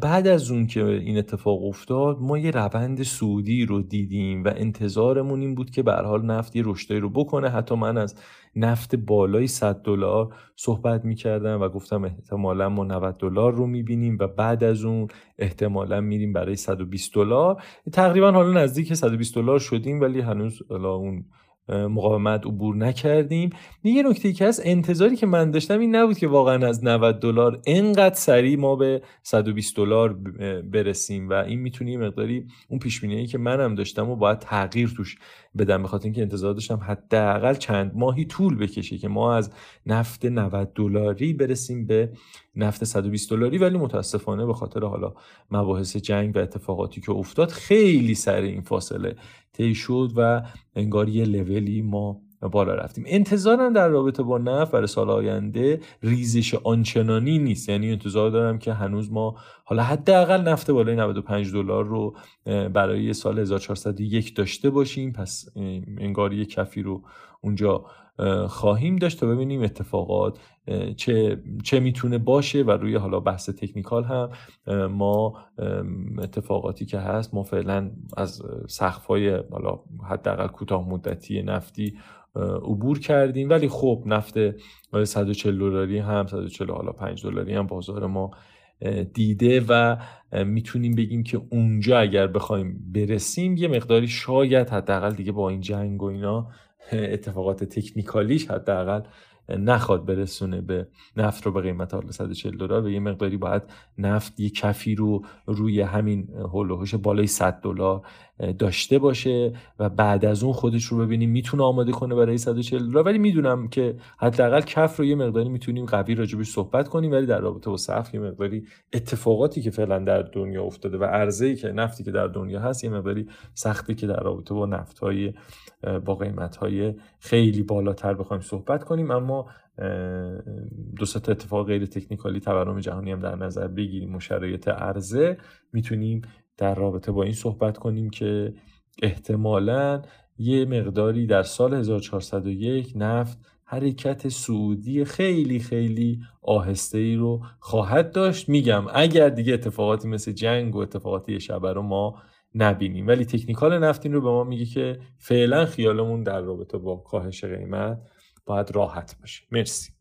Speaker 5: بعد از اون که این اتفاق افتاد ما یه روند سعودی رو دیدیم و انتظارمون این بود که به حال نفت یه رشدی رو بکنه. حتی من از نفت بالای 100 دلار صحبت می‌کردم و گفتم احتمالا ما 90 دلار رو می‌بینیم و بعد از اون احتمالا میریم برای 120 دلار. تقریبا حالا نزدیک 120 دلار شدیم ولی هنوز اون مقاومت عبور نکردیم. یه نکته که هست انتظاری که من داشتم این نبود که واقعا از 90 دلار انقدر سریع ما به 120 دلار برسیم و این می‌تونه یه مقداری اون پیش که منم داشتم و باید تغییر توش بدم بخاطر اینکه انتظار داشتم حداقل چند ماهی طول بکشه که ما از نفت 90 دلاری برسیم به نفت 120 دلاری. ولی متاسفانه به خاطر حالا مباحث جنگ و اتفاقاتی که افتاد خیلی سر این فاصله طی شد و انگار یه لولی ما بالا رفتیم. انتظارم در رابطه با نفت برای سال آینده ریزش آنچنانی نیست. یعنی انتظار دارم که هنوز ما حالا حداقل نفت بالای 95 دلار رو برای سال 1401 داشته باشیم. پس انگار یه کفی رو اونجا خواهیم داشت تا ببینیم اتفاقات چه, چه می‌تونه باشه و روی حالا بحث تکنیکال هم ما اتفاقاتی که هست ما فعلا از سقف‌های حالا حداقل کوتاه مدتی نفتی عبور کردیم. ولی خب نفت 140 دلاری هم 140 حالا 5 دلاری هم بازار ما دیده و می‌تونیم بگیم که اونجا اگر بخوایم برسیم یه مقداری شاید حداقل دیگه با این جنگ و اینا اتفاقات تکنیکالیش حداقل نخواد برسونه به نفت رو به قیمت حالا 140 دلار و یه مقداری باید نفت یه کفی رو روی همین هول بالای 100 دلار داشته باشه و بعد از اون خودش رو ببینیم می‌تونه آماده کنه برای 140 دلار. ولی می‌دونم که حداقل کف رو یه مقداری می‌تونیم قوی راجبش صحبت کنیم ولی در رابطه با سقف یه مقداری اتفاقاتی که فعلا در دنیا افتاده و ارزی که نفتی که در دنیا هست یه مقداری سختی که در رابطه با نفت های با قیمت های خیلی بالاتر بخوایم صحبت کنیم. اما دو تا اتفاق غیر تکنیکالی تورم جهانی هم در نظر بگیریم و شرایط عرضه می‌تونیم در رابطه با این صحبت کنیم که احتمالا یه مقداری در سال 1401 نفت حرکت سعودی خیلی خیلی آهسته ای رو خواهد داشت. میگم اگر دیگه اتفاقاتی مثل جنگ و اتفاقاتی شبه رو ما نبینیم. ولی تکنیکال نفتین رو به ما میگه که فعلا خیالمون در رابطه با کاهش قیمت باید راحت باشه. مرسی.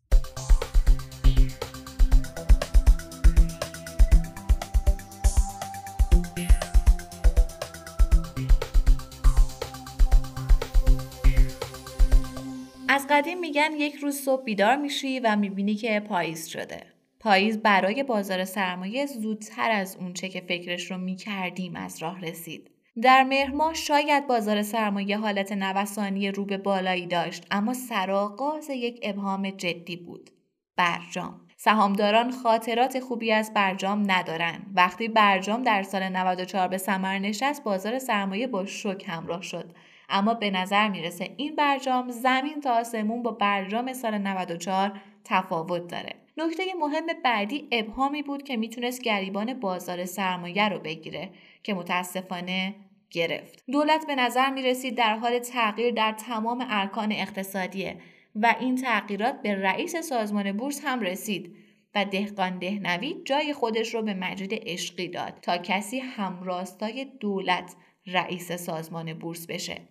Speaker 1: قدیم میگن یک روز صبح بیدار میشی و می‌بینی که پاییز شده. پاییز برای بازار سرمایه زودتر از اونچه که فکرش رو می‌کردیم از راه رسید. در مهر شاید بازار سرمایه حالت نوسانی رو به بالایی داشت اما سرآغاز یک ابهام جدی بود. برجام سهامداران خاطرات خوبی از برجام ندارن. وقتی برجام در سال 94 به ثمر نشست بازار سرمایه با شک همراه شد. اما به نظر می‌رسه این برجام زمین تا آسمون با برجام سال 94 تفاوت داره. نکته مهم بعدی ابهامی بود که می‌تونست گریبان بازار سرمایه رو بگیره که متاسفانه گرفت. دولت به نظر می رسید در حال تغییر در تمام ارکان اقتصادیه و این تغییرات به رئیس سازمان بورس هم رسید و دهقان دهنوی جای خودش رو به مجید عشقی داد تا کسی همراستای دولت رئیس سازمان بورس بشه.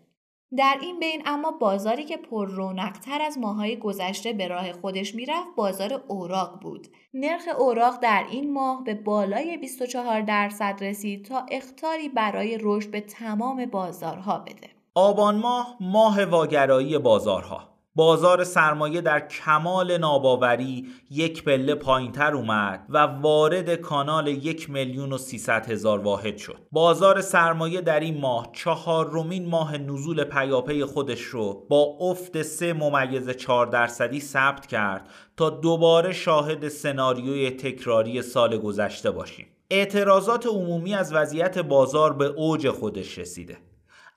Speaker 1: در این بین اما بازاری که پر رونقتر از ماهای گذشته به راه خودش می‌رفت بازار اوراق بود. نرخ اوراق در این ماه به بالای 24 درصد رسید تا اختاری برای رشد به تمام بازارها بده.
Speaker 2: آبان ماه ماه واگرایی بازارها بازار سرمایه در کمال ناباوری یک پله پایینتر اومد و وارد کانال یک میلیون و سیصد هزار واحد شد. بازار سرمایه در این ماه چهارمین ماه نزول پیاپی خودش رو با افت سه ممیز چهار درصدی ثبت کرد تا دوباره شاهد سناریوی تکراری سال گذشته باشیم. اعتراضات عمومی از وضعیت بازار به اوج خودش رسیده.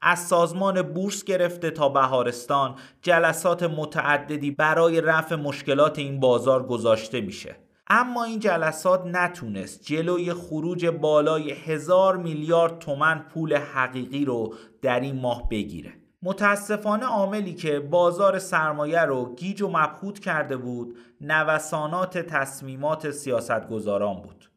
Speaker 2: از سازمان بورس گرفته تا بهارستان جلسات متعددی برای رفع مشکلات این بازار گذاشته میشه. اما این جلسات نتونست جلوی خروج بالای هزار میلیارد تومن پول حقیقی رو در این ماه بگیره. متاسفانه عاملی که بازار سرمایه رو گیج و مبهوت کرده بود نوسانات تصمیمات سیاستگزاران بود.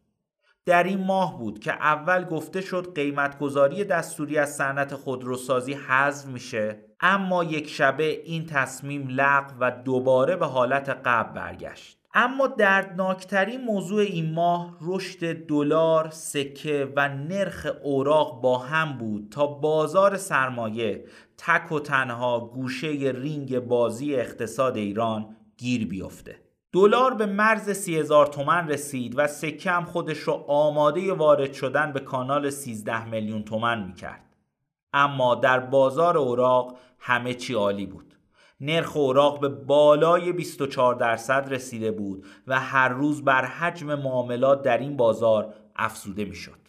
Speaker 2: در این ماه بود که اول گفته شد قیمتگذاری دستوری از صنعت خودروسازی حذف میشه اما یک شبه این تصمیم لغو و دوباره به حالت قبل برگشت اما دردناکترین موضوع این ماه رشد دلار، سکه و نرخ اوراق با هم بود تا بازار سرمایه تک و تنها گوشه رینگ بازی اقتصاد ایران گیر بیفته. دلار به مرز سی هزار تومن رسید و سکه هم خودش رو آماده وارد شدن به کانال 13 میلیون تومن می‌کرد. اما در بازار اوراق همه چی عالی بود. نرخ اوراق به بالای 24 درصد رسیده بود و هر روز بر حجم معاملات در این بازار افزوده می‌شد.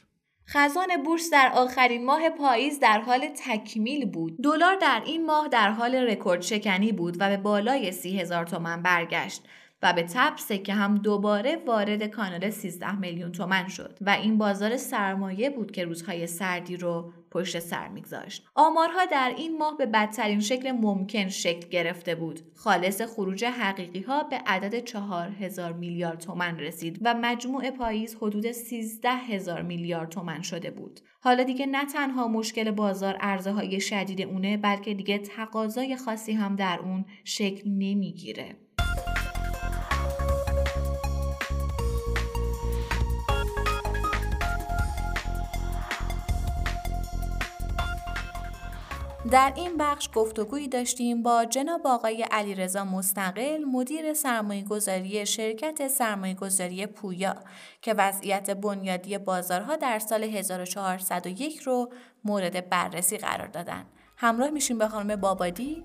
Speaker 1: خزان بورس در آخرین ماه پاییز در حال تکمیل بود. دلار در این ماه در حال رکورد شکنی بود و به بالای سی هزار تومن برگشت و به تب که هم دوباره وارد کانال 13 میلیون تومن شد و این بازار سرمایه بود که روزهای سردی رو پشت سر میگذاشت. آمارها در این ماه به بدترین شکل ممکن شکل گرفته بود. خالص خروج حقیقی ها به عدد 4000 میلیارد تومن رسید و مجموع پاییز حدود 13 هزار میلیارد تومن شده بود. حالا دیگه نه تنها مشکل بازار ارزه های شدید اونه بلکه دیگه تقاضای خاصی هم در اون شکل نمی‌گیره. در این بخش گفتگویی داشتیم با جناب آقای علیرضا مستقل مدیر سرمایه گذاری شرکت سرمایه گذاری پویا که وضعیت بنیادی بازارها در سال 1401 رو مورد بررسی قرار دادن. همراه میشیم به خانم بابادی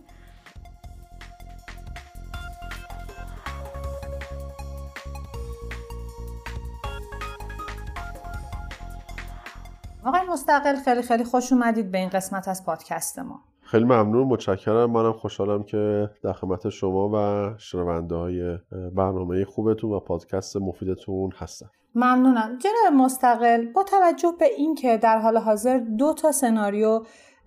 Speaker 3: آقای مستقل خیلی خیلی خوش اومدید به این قسمت از پادکست ما.
Speaker 6: خیلی ممنون متشکرم. منم خوشحالم که در خدمت شما و شنونده های برنامه خوبتون و پادکست مفیدتون هستم.
Speaker 3: ممنونم. جناب مستقل با توجه به اینکه در حال حاضر دو تا سناریو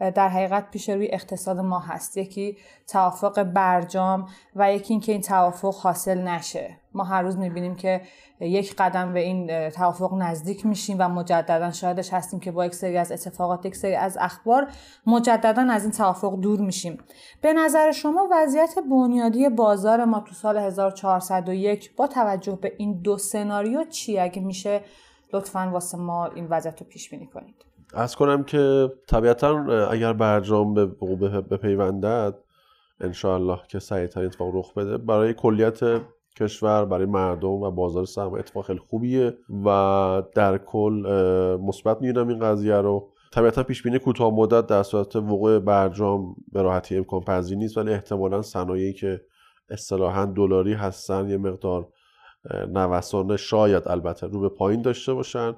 Speaker 3: در حقیقت پیش روی اقتصاد ما هست. یکی توافق برجام و یکی اینکه این توافق حاصل نشه. ما هر روز می‌بینیم که یک قدم به این توافق نزدیک میشیم و مجددا شاهدش هستیم که با یک سری از اتفاقات یک سری از اخبار مجددا از این توافق دور میشیم. به نظر شما وضعیت بنیادی بازار ما تو سال 1401 با توجه به این دو سناریو چی؟ اگه میشه لطفا واسه ما این وضعیت رو پیش بینی کنید.
Speaker 6: از کنم که طبیعتا اگر برجام به بپیوندد انشاءالله که سریعتر اتفاق رخ بده. برای کلیت کشور برای مردم و بازار سرمایه اتفاق خیلی خوبیه و در کل مثبت می‌بینم این قضیه رو. طبیعتا پیش بینی کوتاه مدت در صورت وقوع برجام به راحتی امکان پذیر نیست ولی احتمالا صنایعی که اصطلاحا دلاری هستن یه مقدار نوسان شاید البته رو به پایین داشته باشن.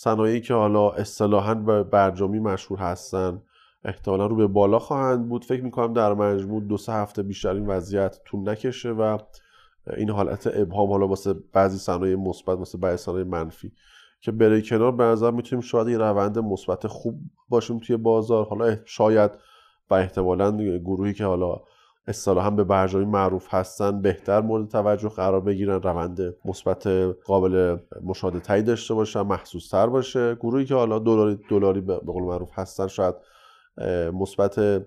Speaker 6: صنایعی که حالا اصطلاحا به برجامی مشهور هستن احتمالا رو به بالا خواهند بود. فکر می‌کنم در مجموع دو سه هفته بیشتر این وضعیت طول نکشه و این حالت ابهام حالا واسه بعضی صنایع مثبت واسه بعضی صنایع منفی. که بره کنار به نظر می‌تونیم شاید یه روند مثبت خوب باشیم توی بازار. حالا شاید و احتمالا گروهی که حالا اصطلاحا به برجامی معروف هستن بهتر مورد توجه قرار بگیرن روند مثبت قابل مشاهده تایی داشته باشن محسوس تر باشه. گروهی که حالا دلاری دلاری به قول معروف هستن شاید مثبت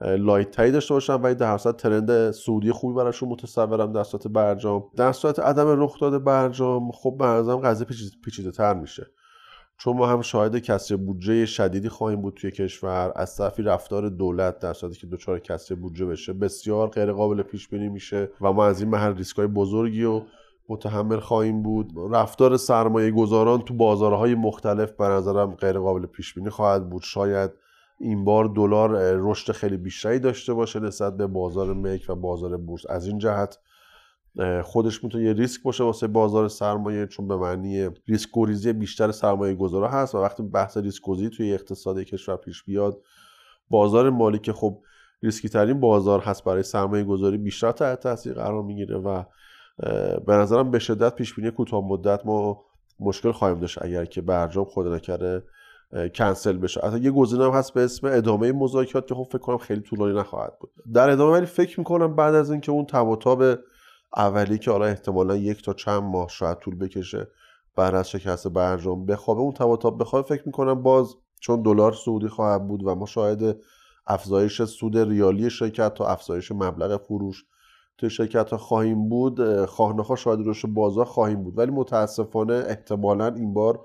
Speaker 6: لایت تایی داشته باشن ولی در صورت ترند سعودی خوبی براشون متصورم در صورت برجام. در صورت عدم رخ داده برجام خب به نظرم قضیه پیچیده تر میشه. چون ما هم شاهد کسر بودجه شدیدی خواهیم بود توی کشور از طرفی رفتار دولت در صورتی که دچار کسر بودجه بشه بسیار غیر قابل پیش بینی میشه و ما از این محل ریسک بزرگی و متحمل خواهیم بود. رفتار سرمایه گذاران تو بازارهای مختلف به نظرم غیر قابل پیش بینی خواهد بود. شاید این بار دلار رشد خیلی بیشتری داشته باشه نسبت به بازار ملک و بازار بورس. از این جهت خودش می‌تونه یه ریسک باشه واسه بازار سرمایه چون به معنی ریسک بیشتر سرمایه گذارا هست و وقتی بحث ریسک گریزی توی اقتصاد کشور پیش بیاد بازار مالی که خب ریسکی ترین بازار هست برای سرمایه گذاری بیشتر تحت تاثیر قرار می‌گیره و به نظرم به شدت پیش بینی کوتاه مدت ما مشکل خواهیم داشت اگر که برجام خود نکرده کنسل بشه. حتی یه گزینه هم هست به اسم ادامه مذاکرات که خب فکر کنم خیلی طولانی نخواهد بود. در ادامه ولی فکر می‌کنم بعد از اینکه اون تباتاب اولی که حالا احتمالا یک تا چند ماه شاید طول بکشه بعد از شکست برجام بخوابه اون تباتاب بخوابه فکر می‌کنم باز چون دلار سعودی خواهد بود و ما شاهد افزایش سود ریالی شرکت تا افزایش مبلغ فروش توی شرکت ها خواهیم بود خواه شاید رشد بازار خواهیم بود. ولی متاسفانه احتمالا این بار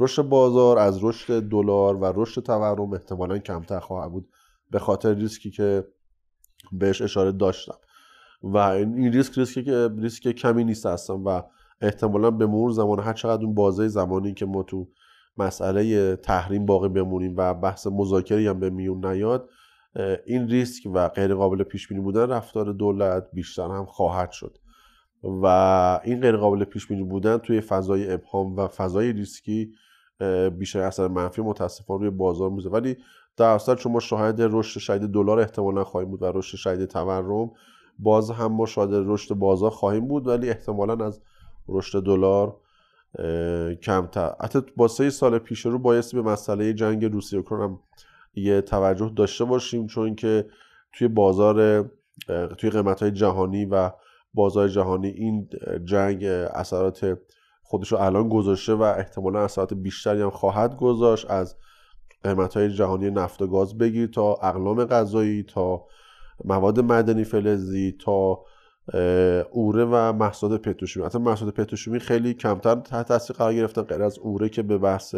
Speaker 6: رشد بازار از رشد دلار و رشد تورم احتمالا کمتر خواهد بود به خاطر ریسکی که بهش اشاره داشتم. و این ریسک ریسک که ریسک کمی نیست هستم و احتمالا به مرور زمان هر چقدر اون بازه زمانی که ما تو مسئله تحریم باقی بمونیم و بحث مذاکره هم به میون نیاد این ریسک و غیر قابل پیش بینی بودن رفتار دولت بیشتر هم خواهد شد. و این غیر قابل پیش بینی بودن توی فضای ابهام و فضای ریسکی بیشتر اثر منفی متاسفانه روی بازار میزه ولی در اصل چون ما شاهد رشد شدید دلار احتمالا خواهیم بود و رشد شدید تورم باز هم ما شاهد رشد بازار خواهیم بود ولی احتمالا از رشد دلار کمتر. حتی با سه سال پیش رو بایستی به مسئله جنگ روسیه اوکراین هم یه توجه داشته باشیم چون که توی بازار توی قیمت های جهانی و بازار جهانی این جنگ اثرات خودش رو الان گذاشته و احتمالا اثرات بیشتری هم خواهد گذاشت از قیمت های جهانی نفت و گاز بگیر تا اقلام غذایی تا مواد معدنی فلزی تا اوره و محصولات پتروشیمی. حتی محصولات پتروشیمی خیلی کمتر تحت تاثیر قرار گرفتن غیر از اوره که به بحث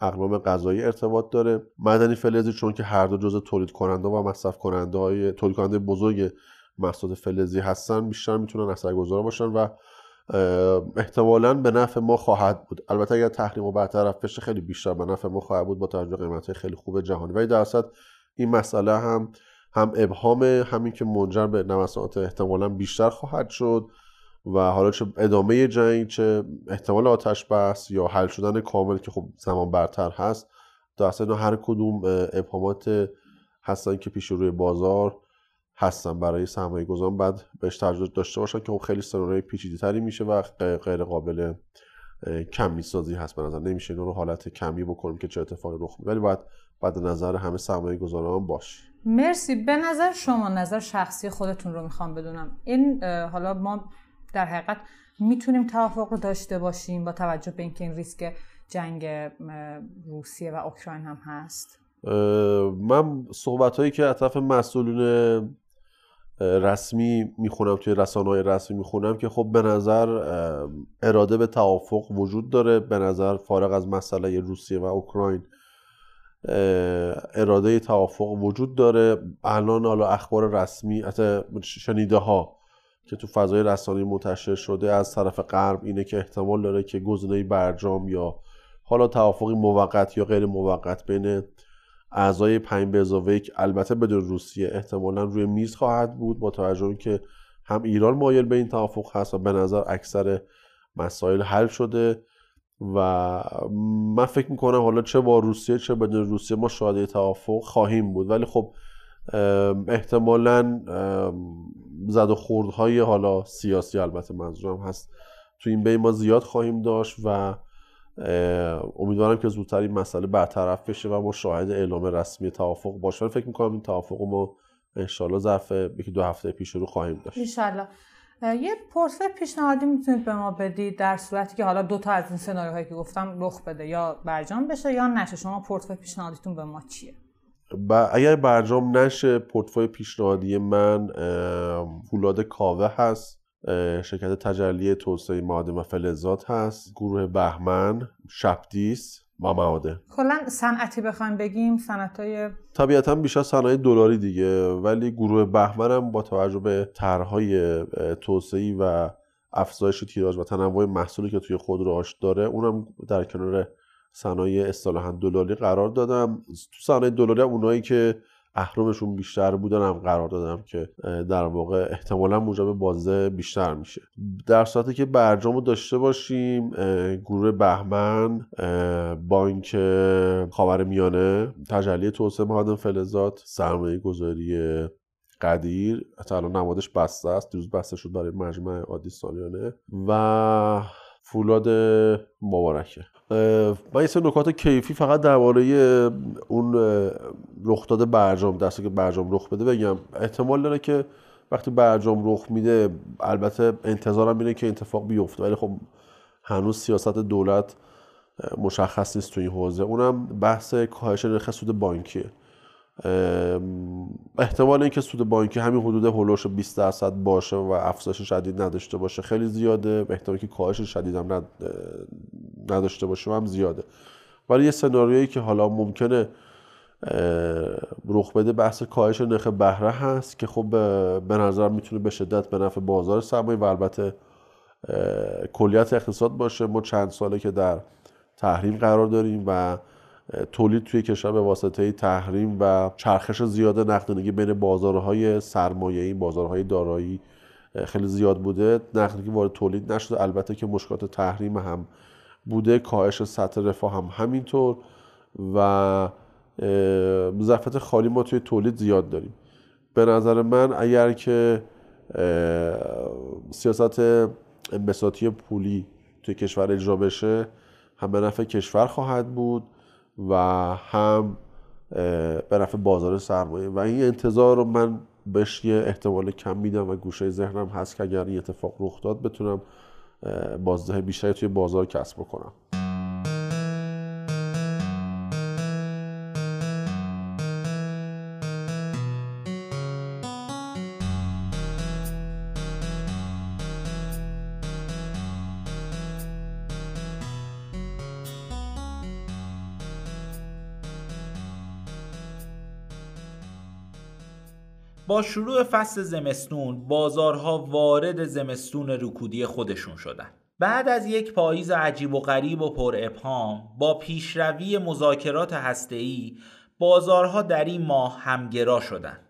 Speaker 6: اقلام غذایی ارتباط داره. معدنی فلزی چون که هر دو جزء تولید کننده و مصرف کننده های تولید کننده بزرگ محصولات فلزی هستن بیشتر می‌تونن اثرگذار باشن و احتمالا به نفع ما خواهد بود. البته اگر تحریم و برطرف بشه خیلی بیشتر به نفع ما خواهد بود با توجه قیمت خیلی خوب جهانی. ولی در این مسئله هم هم ابهام همین که منجر به نوسانات احتمالا بیشتر خواهد شد و حالا چه ادامه جنگ چه احتمال آتش بس یا حل شدن کامل که خب زمان برتر هست در اصل هر کدوم ابهامات هستن که پیش روی بازار هستن. برای سرمایه گذاران بعد بهش توجه داشته باشن که خب خیلی سناریوی پیچیده تری میشه و غیر قابل کمی سازی هست به نظر. نمیشه اینو رو حالت کمی بکنیم که چه اتفاقی رخ میده ولی باید بعد نظر همه سرمایه گذاران باشه.
Speaker 3: مرسی. به نظر شما نظر شخصی خودتون رو می‌خوام بدونم. این حالا ما در حقیقت می‌تونیم توافق رو داشته باشیم با توجه به اینکه این ریسک جنگ روسیه و اوکراین هم هست.
Speaker 6: من صحبت هایی که اطراف مسئولون رسمی می‌خونم توی رسانه های رسمی می‌خونم که خب به نظر اراده به توافق وجود داره. به نظر فارغ از مسئله روسیه و اوکراین اراده توافق وجود داره. الان حالا اخبار رسمی حتی شنیده ها که تو فضای رسانه منتشر شده از طرف غرب اینه که احتمال داره که گزینه برجام یا حالا توافقی موقت یا غیر موقت بین اعضای پنج به البته بدون روسیه احتمالا روی میز خواهد بود. با توجه که هم ایران مایل به این توافق هست و به نظر اکثر مسائل حل شده. و من فکر می‌کنم حالا چه با روسیه چه بدون روسیه ما شاهد توافق خواهیم بود. ولی خب احتمالا زد و خوردهای حالا سیاسی البته منظورم هست. تو این بین ما زیاد خواهیم داشت و امیدوارم که زودتر این مسئله برطرف بشه و ما شاهد اعلام رسمی توافق باشیم. فکر می‌کنم این توافق ما انشالله ظرف یکی دو هفته پیش رو خواهیم داشت.
Speaker 3: انشالله یه پرسه پیشنهادی می‌تونید به ما بدید در صورتی که حالا دو تا از این سناریوهایی که گفتم رخ بده یا برجام بشه یا نشه. شما پرسه پیشنهادیتون به ما چیه؟
Speaker 6: و اگر برجام نشه پورتفوی پیشنهادی من فولاد کاوه هست شرکت تجلی توسعه معادن و فلزات هست گروه بهمن شبدیس و معادن
Speaker 3: کلا صنعتی بخوایم بگیم صنعت های
Speaker 6: طبیعتا بیشتر صنایع دلاری دیگه ولی گروه بهمن هم با توجه به طرحهای توسعه و افزایش تیراژ و تنوع محصولی که توی خودروهاش داره اونم در کنار صنایع اصطلاحا دلاری قرار دادم. تو صنایع دلاری هم اونایی که اهرامشون بیشتر بودن هم قرار دادم که در واقع احتمالا موجب بازه بیشتر میشه. در صورتی که برجام داشته باشیم گروه بهمن بانک خاور میانه تجلی توسعه معادن فلزات سرمایه گذاری قدیر تا الان نمادش بسته است دیروز بسته شد برای مجمع عادی سالیانه و فولاد مبارکه. من یه نکات کیفی فقط درباره اون رخ داده برجام دسته که برجام رخ بده بگم. احتمال داره که وقتی برجام رخ میده البته انتظارم اینه که اتفاق بیفته. ولی خب هنوز سیاست دولت مشخص نیست تو این حوزه. اونم بحث کاهش نرخ سود بانکیه. احتمال اینکه سود بانکی همین حدود هولوش 20 درصد باشه و افزایش شدید نداشته باشه خیلی زیاده. احتمالی که کاهش شدید هم نداشته باشه هم زیاده. ولی یه سناریویی که حالا ممکنه رخ بده بحث کاهش نرخ بهره هست که خب به نظر می‌تونه به شدت به نفع بازار سرمایه و البته کلیت اقتصاد باشه. ما چند ساله که در تحریم قرار داریم و تولید توی کشور به واسطه تحریم و چرخش زیاد نقدینگی بین بازارهای سرمایه‌ای بازارهای دارایی خیلی زیاد بوده. نقدینگی وارد تولید نشده. البته که مشکلات تحریم هم بوده. کاهش سطح رفاه هم همینطور و ظرفیت خالی ما توی تولید زیاد داریم. به نظر من اگر که سیاست انبساطی پولی توی کشور اجرا بشه هم به نفع کشور خواهد بود. و هم به نفع بازار سرمایه. و این انتظار رو من بهش یه احتمال کم میدم و گوشه ذهنم هست که اگر این اتفاق رخ داد بتونم بازده بیشتری توی بازار کسب بکنم.
Speaker 2: با شروع فصل زمستون بازارها وارد زمستون رکودی خودشون شدن بعد از یک پاییز عجیب و غریب و پر ابهام با پیشروی مذاکرات هسته‌ای بازارها در این ماه همگرا شدند.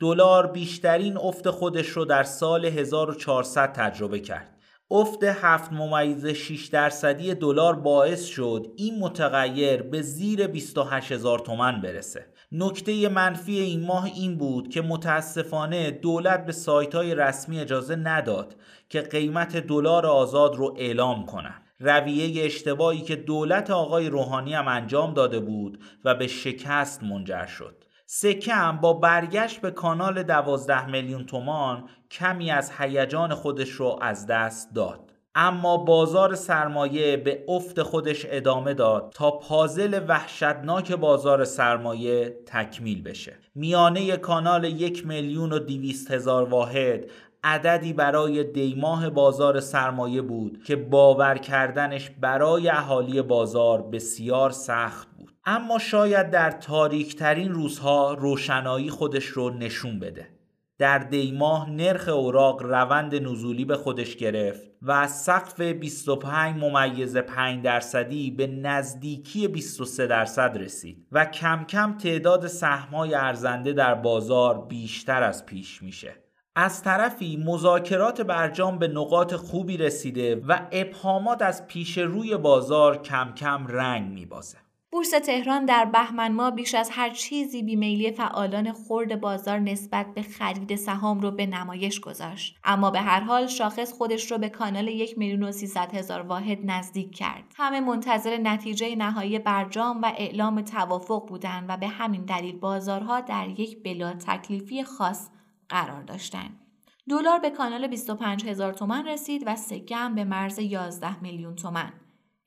Speaker 2: دلار بیشترین افت خودش رو در سال 1400 تجربه کرد. افت 7 ممیز 6 درصدی دلار باعث شد این متغیر به زیر 28 هزار تومن برسه. نکته منفی این ماه این بود که متاسفانه دولت به سایت های رسمی اجازه نداد که قیمت دلار آزاد رو اعلام کنند. رویه اشتباهی که دولت آقای روحانی هم انجام داده بود و به شکست منجر شد. سکه هم با برگشت به کانال 12 میلیون تومان کمی از هیجان خودش رو از دست داد. اما بازار سرمایه به افت خودش ادامه داد تا پازل وحشتناک بازار سرمایه تکمیل بشه. میانه کانال یک میلیون و دیویست هزار واحد عددی برای دیماه بازار سرمایه بود که باور کردنش برای اهالی بازار بسیار سخت بود. اما شاید در تاریکترین روزها روشنایی خودش رو نشون بده. در دیماه نرخ اوراق روند نزولی به خودش گرفت و از سقف 25 ممیز 5 درصدی به نزدیکی 23 درصد رسید و کم کم تعداد سهمای ارزنده در بازار بیشتر از پیش میشه. از طرفی مذاکرات برجام به نقاط خوبی رسیده و ابهامات از پیش روی بازار کم کم رنگ میبازه.
Speaker 1: بورس تهران در بهمن ماه بیش از هر چیزی بیمیلی فعالان خرد بازار نسبت به خرید سهام رو به نمایش گذاشت. اما به هر حال شاخص خودش رو به کانال یک میلیون و هزار واحد نزدیک کرد. همه منتظر نتیجه نهایی برجام و اعلام توافق بودند و به همین دلیل بازارها در یک بلا تکلیفی خاص قرار داشتند. دلار به کانال 25 هزار تومن رسید و سکه به مرز 11 میلیون تومن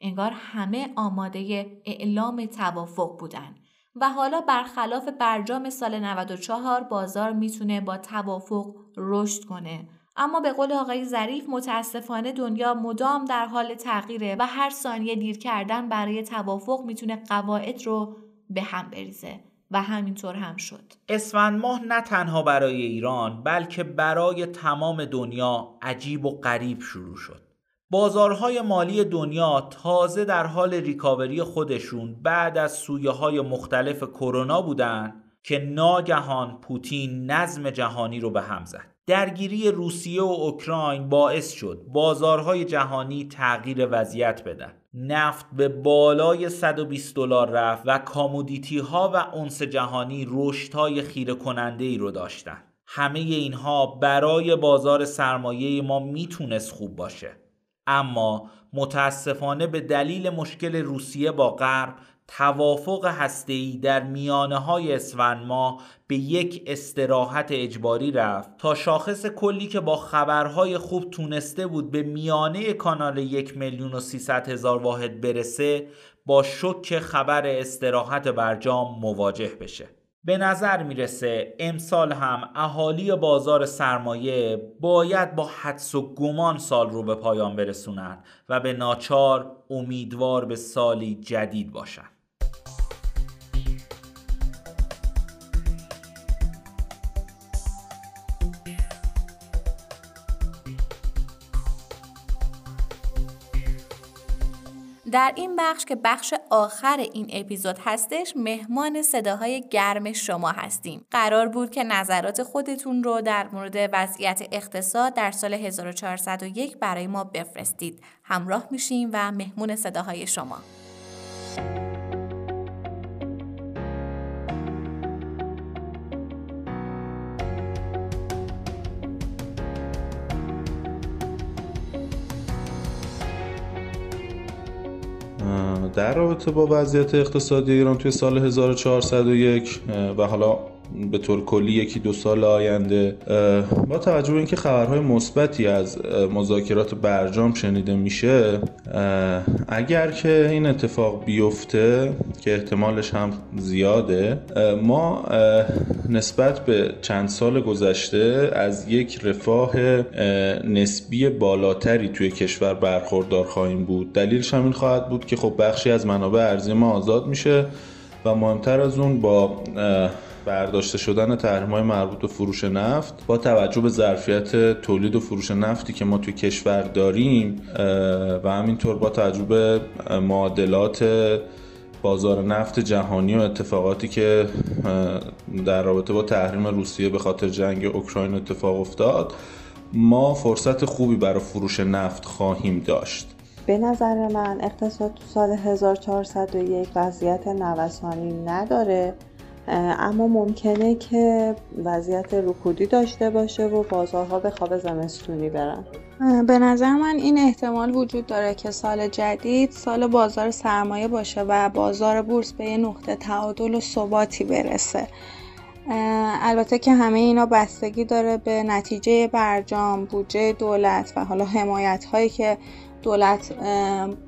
Speaker 1: انگار همه آماده اعلام توافق بودند و حالا برخلاف برجام سال 94 بازار می‌تونه با توافق رشد کنه. اما به قول آقای ظریف متاسفانه دنیا مدام در حال تغییره و هر ثانیه دیر کردن برای توافق می‌تونه قواعد رو به هم بریزه. و همینطور هم شد.
Speaker 2: اسفند ماه نه تنها برای ایران بلکه برای تمام دنیا عجیب و غریب شروع شد. بازارهای مالی دنیا تازه در حال ریکاوری خودشون بعد از سویه های مختلف کرونا بودن که ناگهان پوتین نظم جهانی رو به هم زد. درگیری روسیه و اوکراین باعث شد بازارهای جهانی تغییر وضعیت بدن. نفت به بالای 120 دلار رفت و کامودیتی ها و اونس جهانی رشد های خیره کننده ای رو داشتن. همه اینها برای بازار سرمایه ما می‌تونست خوب باشه. اما متاسفانه به دلیل مشکل روسیه با غرب توافق هسته‌ای در میانه های اسفند به یک استراحت اجباری رفت تا شاخص کلی که با خبرهای خوب تونسته بود به میانه کانال یک میلیون و هزار واحد برسه با شک خبر استراحت برجام مواجه بشه. به نظر می‌رسه امسال هم اهالی بازار سرمایه باید با حدس و گمان سال رو به پایان برسونن و به ناچار امیدوار به سالی جدید باشن.
Speaker 1: در این بخش که بخش آخر این اپیزود هستش مهمان صداهای گرم شما هستیم. قرار بود که نظرات خودتون رو در مورد وضعیت اقتصاد در سال 1401 برای ما بفرستید. همراه میشیم و مهمون صداهای شما.
Speaker 7: در رابطه با وضعیت اقتصادی ایران توی سال 1401 و حالا به طور کلی یکی دو سال آینده با توجه به اینکه خبرهای مثبتی از مذاکرات برجام شنیده میشه اگر که این اتفاق بیفته که احتمالش هم زیاده ما نسبت به چند سال گذشته از یک رفاه نسبی بالاتری توی کشور برخوردار خواهیم بود. دلیلش هم این خواهد بود که خب بخشی از منابع ارزی ما آزاد میشه و مهمتر از اون با برداشته شدن تحریم های مربوط به فروش نفت با توجه به ظرفیت تولید و فروش نفتی که ما توی کشور داریم و همینطور با توجه به معادلات بازار نفت جهانی و اتفاقاتی که در رابطه با تحریم روسیه به خاطر جنگ اوکراین اتفاق افتاد ما فرصت خوبی برای فروش نفت خواهیم داشت.
Speaker 8: به نظر من اقتصاد تو سال 1401 وضعیت نوسانی نداره. اما ممکنه که وضعیت رکودی داشته باشه و بازارها به خواب زمستونی برن.
Speaker 9: به نظر من این احتمال وجود داره که سال جدید سال بازار سرمایه باشه و بازار بورس به یه نقطه تعادل و ثباتی برسه. البته که همه اینا بستگی داره به نتیجه برجام بودجه دولت و حالا حمایت هایی که دولت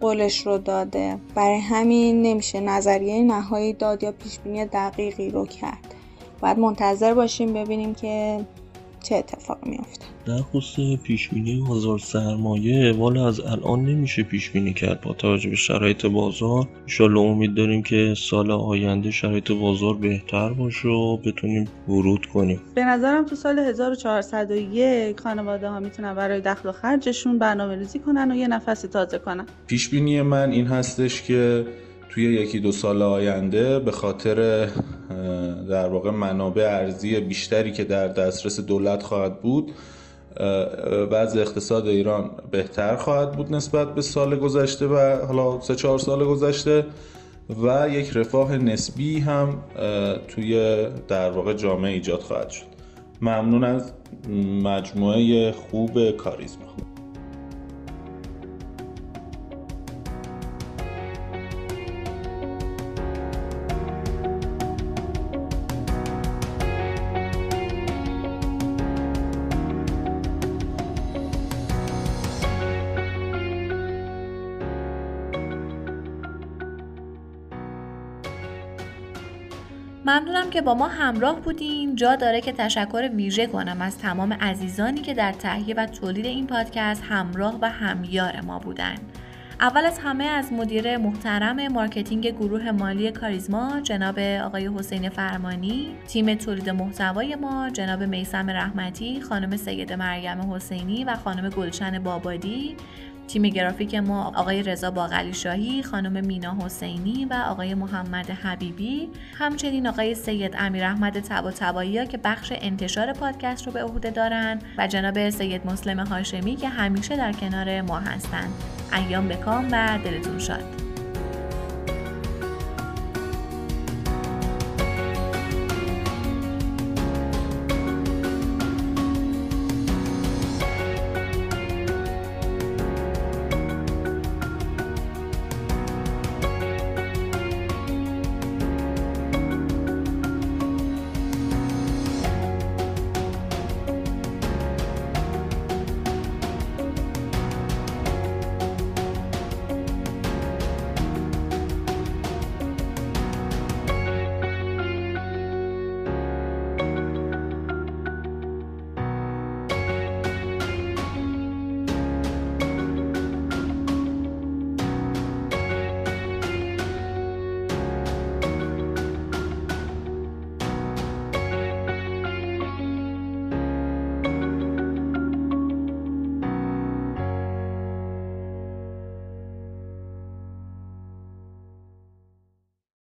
Speaker 9: قولش رو داده. برای همین نمیشه نظریه نهایی داد یا پیشبینی دقیقی رو کرد. باید منتظر باشیم ببینیم که چه اتفاق میافته؟
Speaker 10: در خصوص پیشبینی بازار سرمایه والا از الان نمیشه پیشبینی کرد با توجه به شرایط بازار. انشالله امید داریم که سال آینده شرایط بازار بهتر باشه و بتونیم ورود کنیم.
Speaker 11: به نظرم تو سال 1401 خانواده ها می‌تونن برای دخل و خرجشون برنامه ریزی کنن و یه نفسی تازه کنن.
Speaker 7: پیشبینی من این هستش که توی یکی دو سال آینده به خاطر در واقع منابع ارزی بیشتری که در دسترس دولت خواهد بود وضع اقتصاد ایران بهتر خواهد بود نسبت به سال گذشته و حالا سه چهار سال گذشته و یک رفاه نسبی هم توی در واقع جامعه ایجاد خواهد شد. ممنون از مجموعه خوب کاریزما.
Speaker 1: ممنونم که با ما همراه بودین. جا داره که تشکر ویژه کنم از تمام عزیزانی که در تهیه و تولید این پادکست همراه و همیار ما بودن. اول از همه از مدیر محترم marketing گروه مالی کاریزما جناب آقای حسین فرمانی تیم تولید محتوای ما جناب میسم رحمتی خانم سیده مریم حسینی و خانم گلشن بابادی. تیم گرافیک ما آقای رضا باقلی شاهی، خانم مینا حسینی و آقای محمد حبیبی، همچنین آقای سید امیر احمد تبا تبایی که بخش انتشار پادکست رو به عهده دارن و جناب سید مسلم هاشمی که همیشه در کنار ما هستند. ایام بکام و دلتون شاد.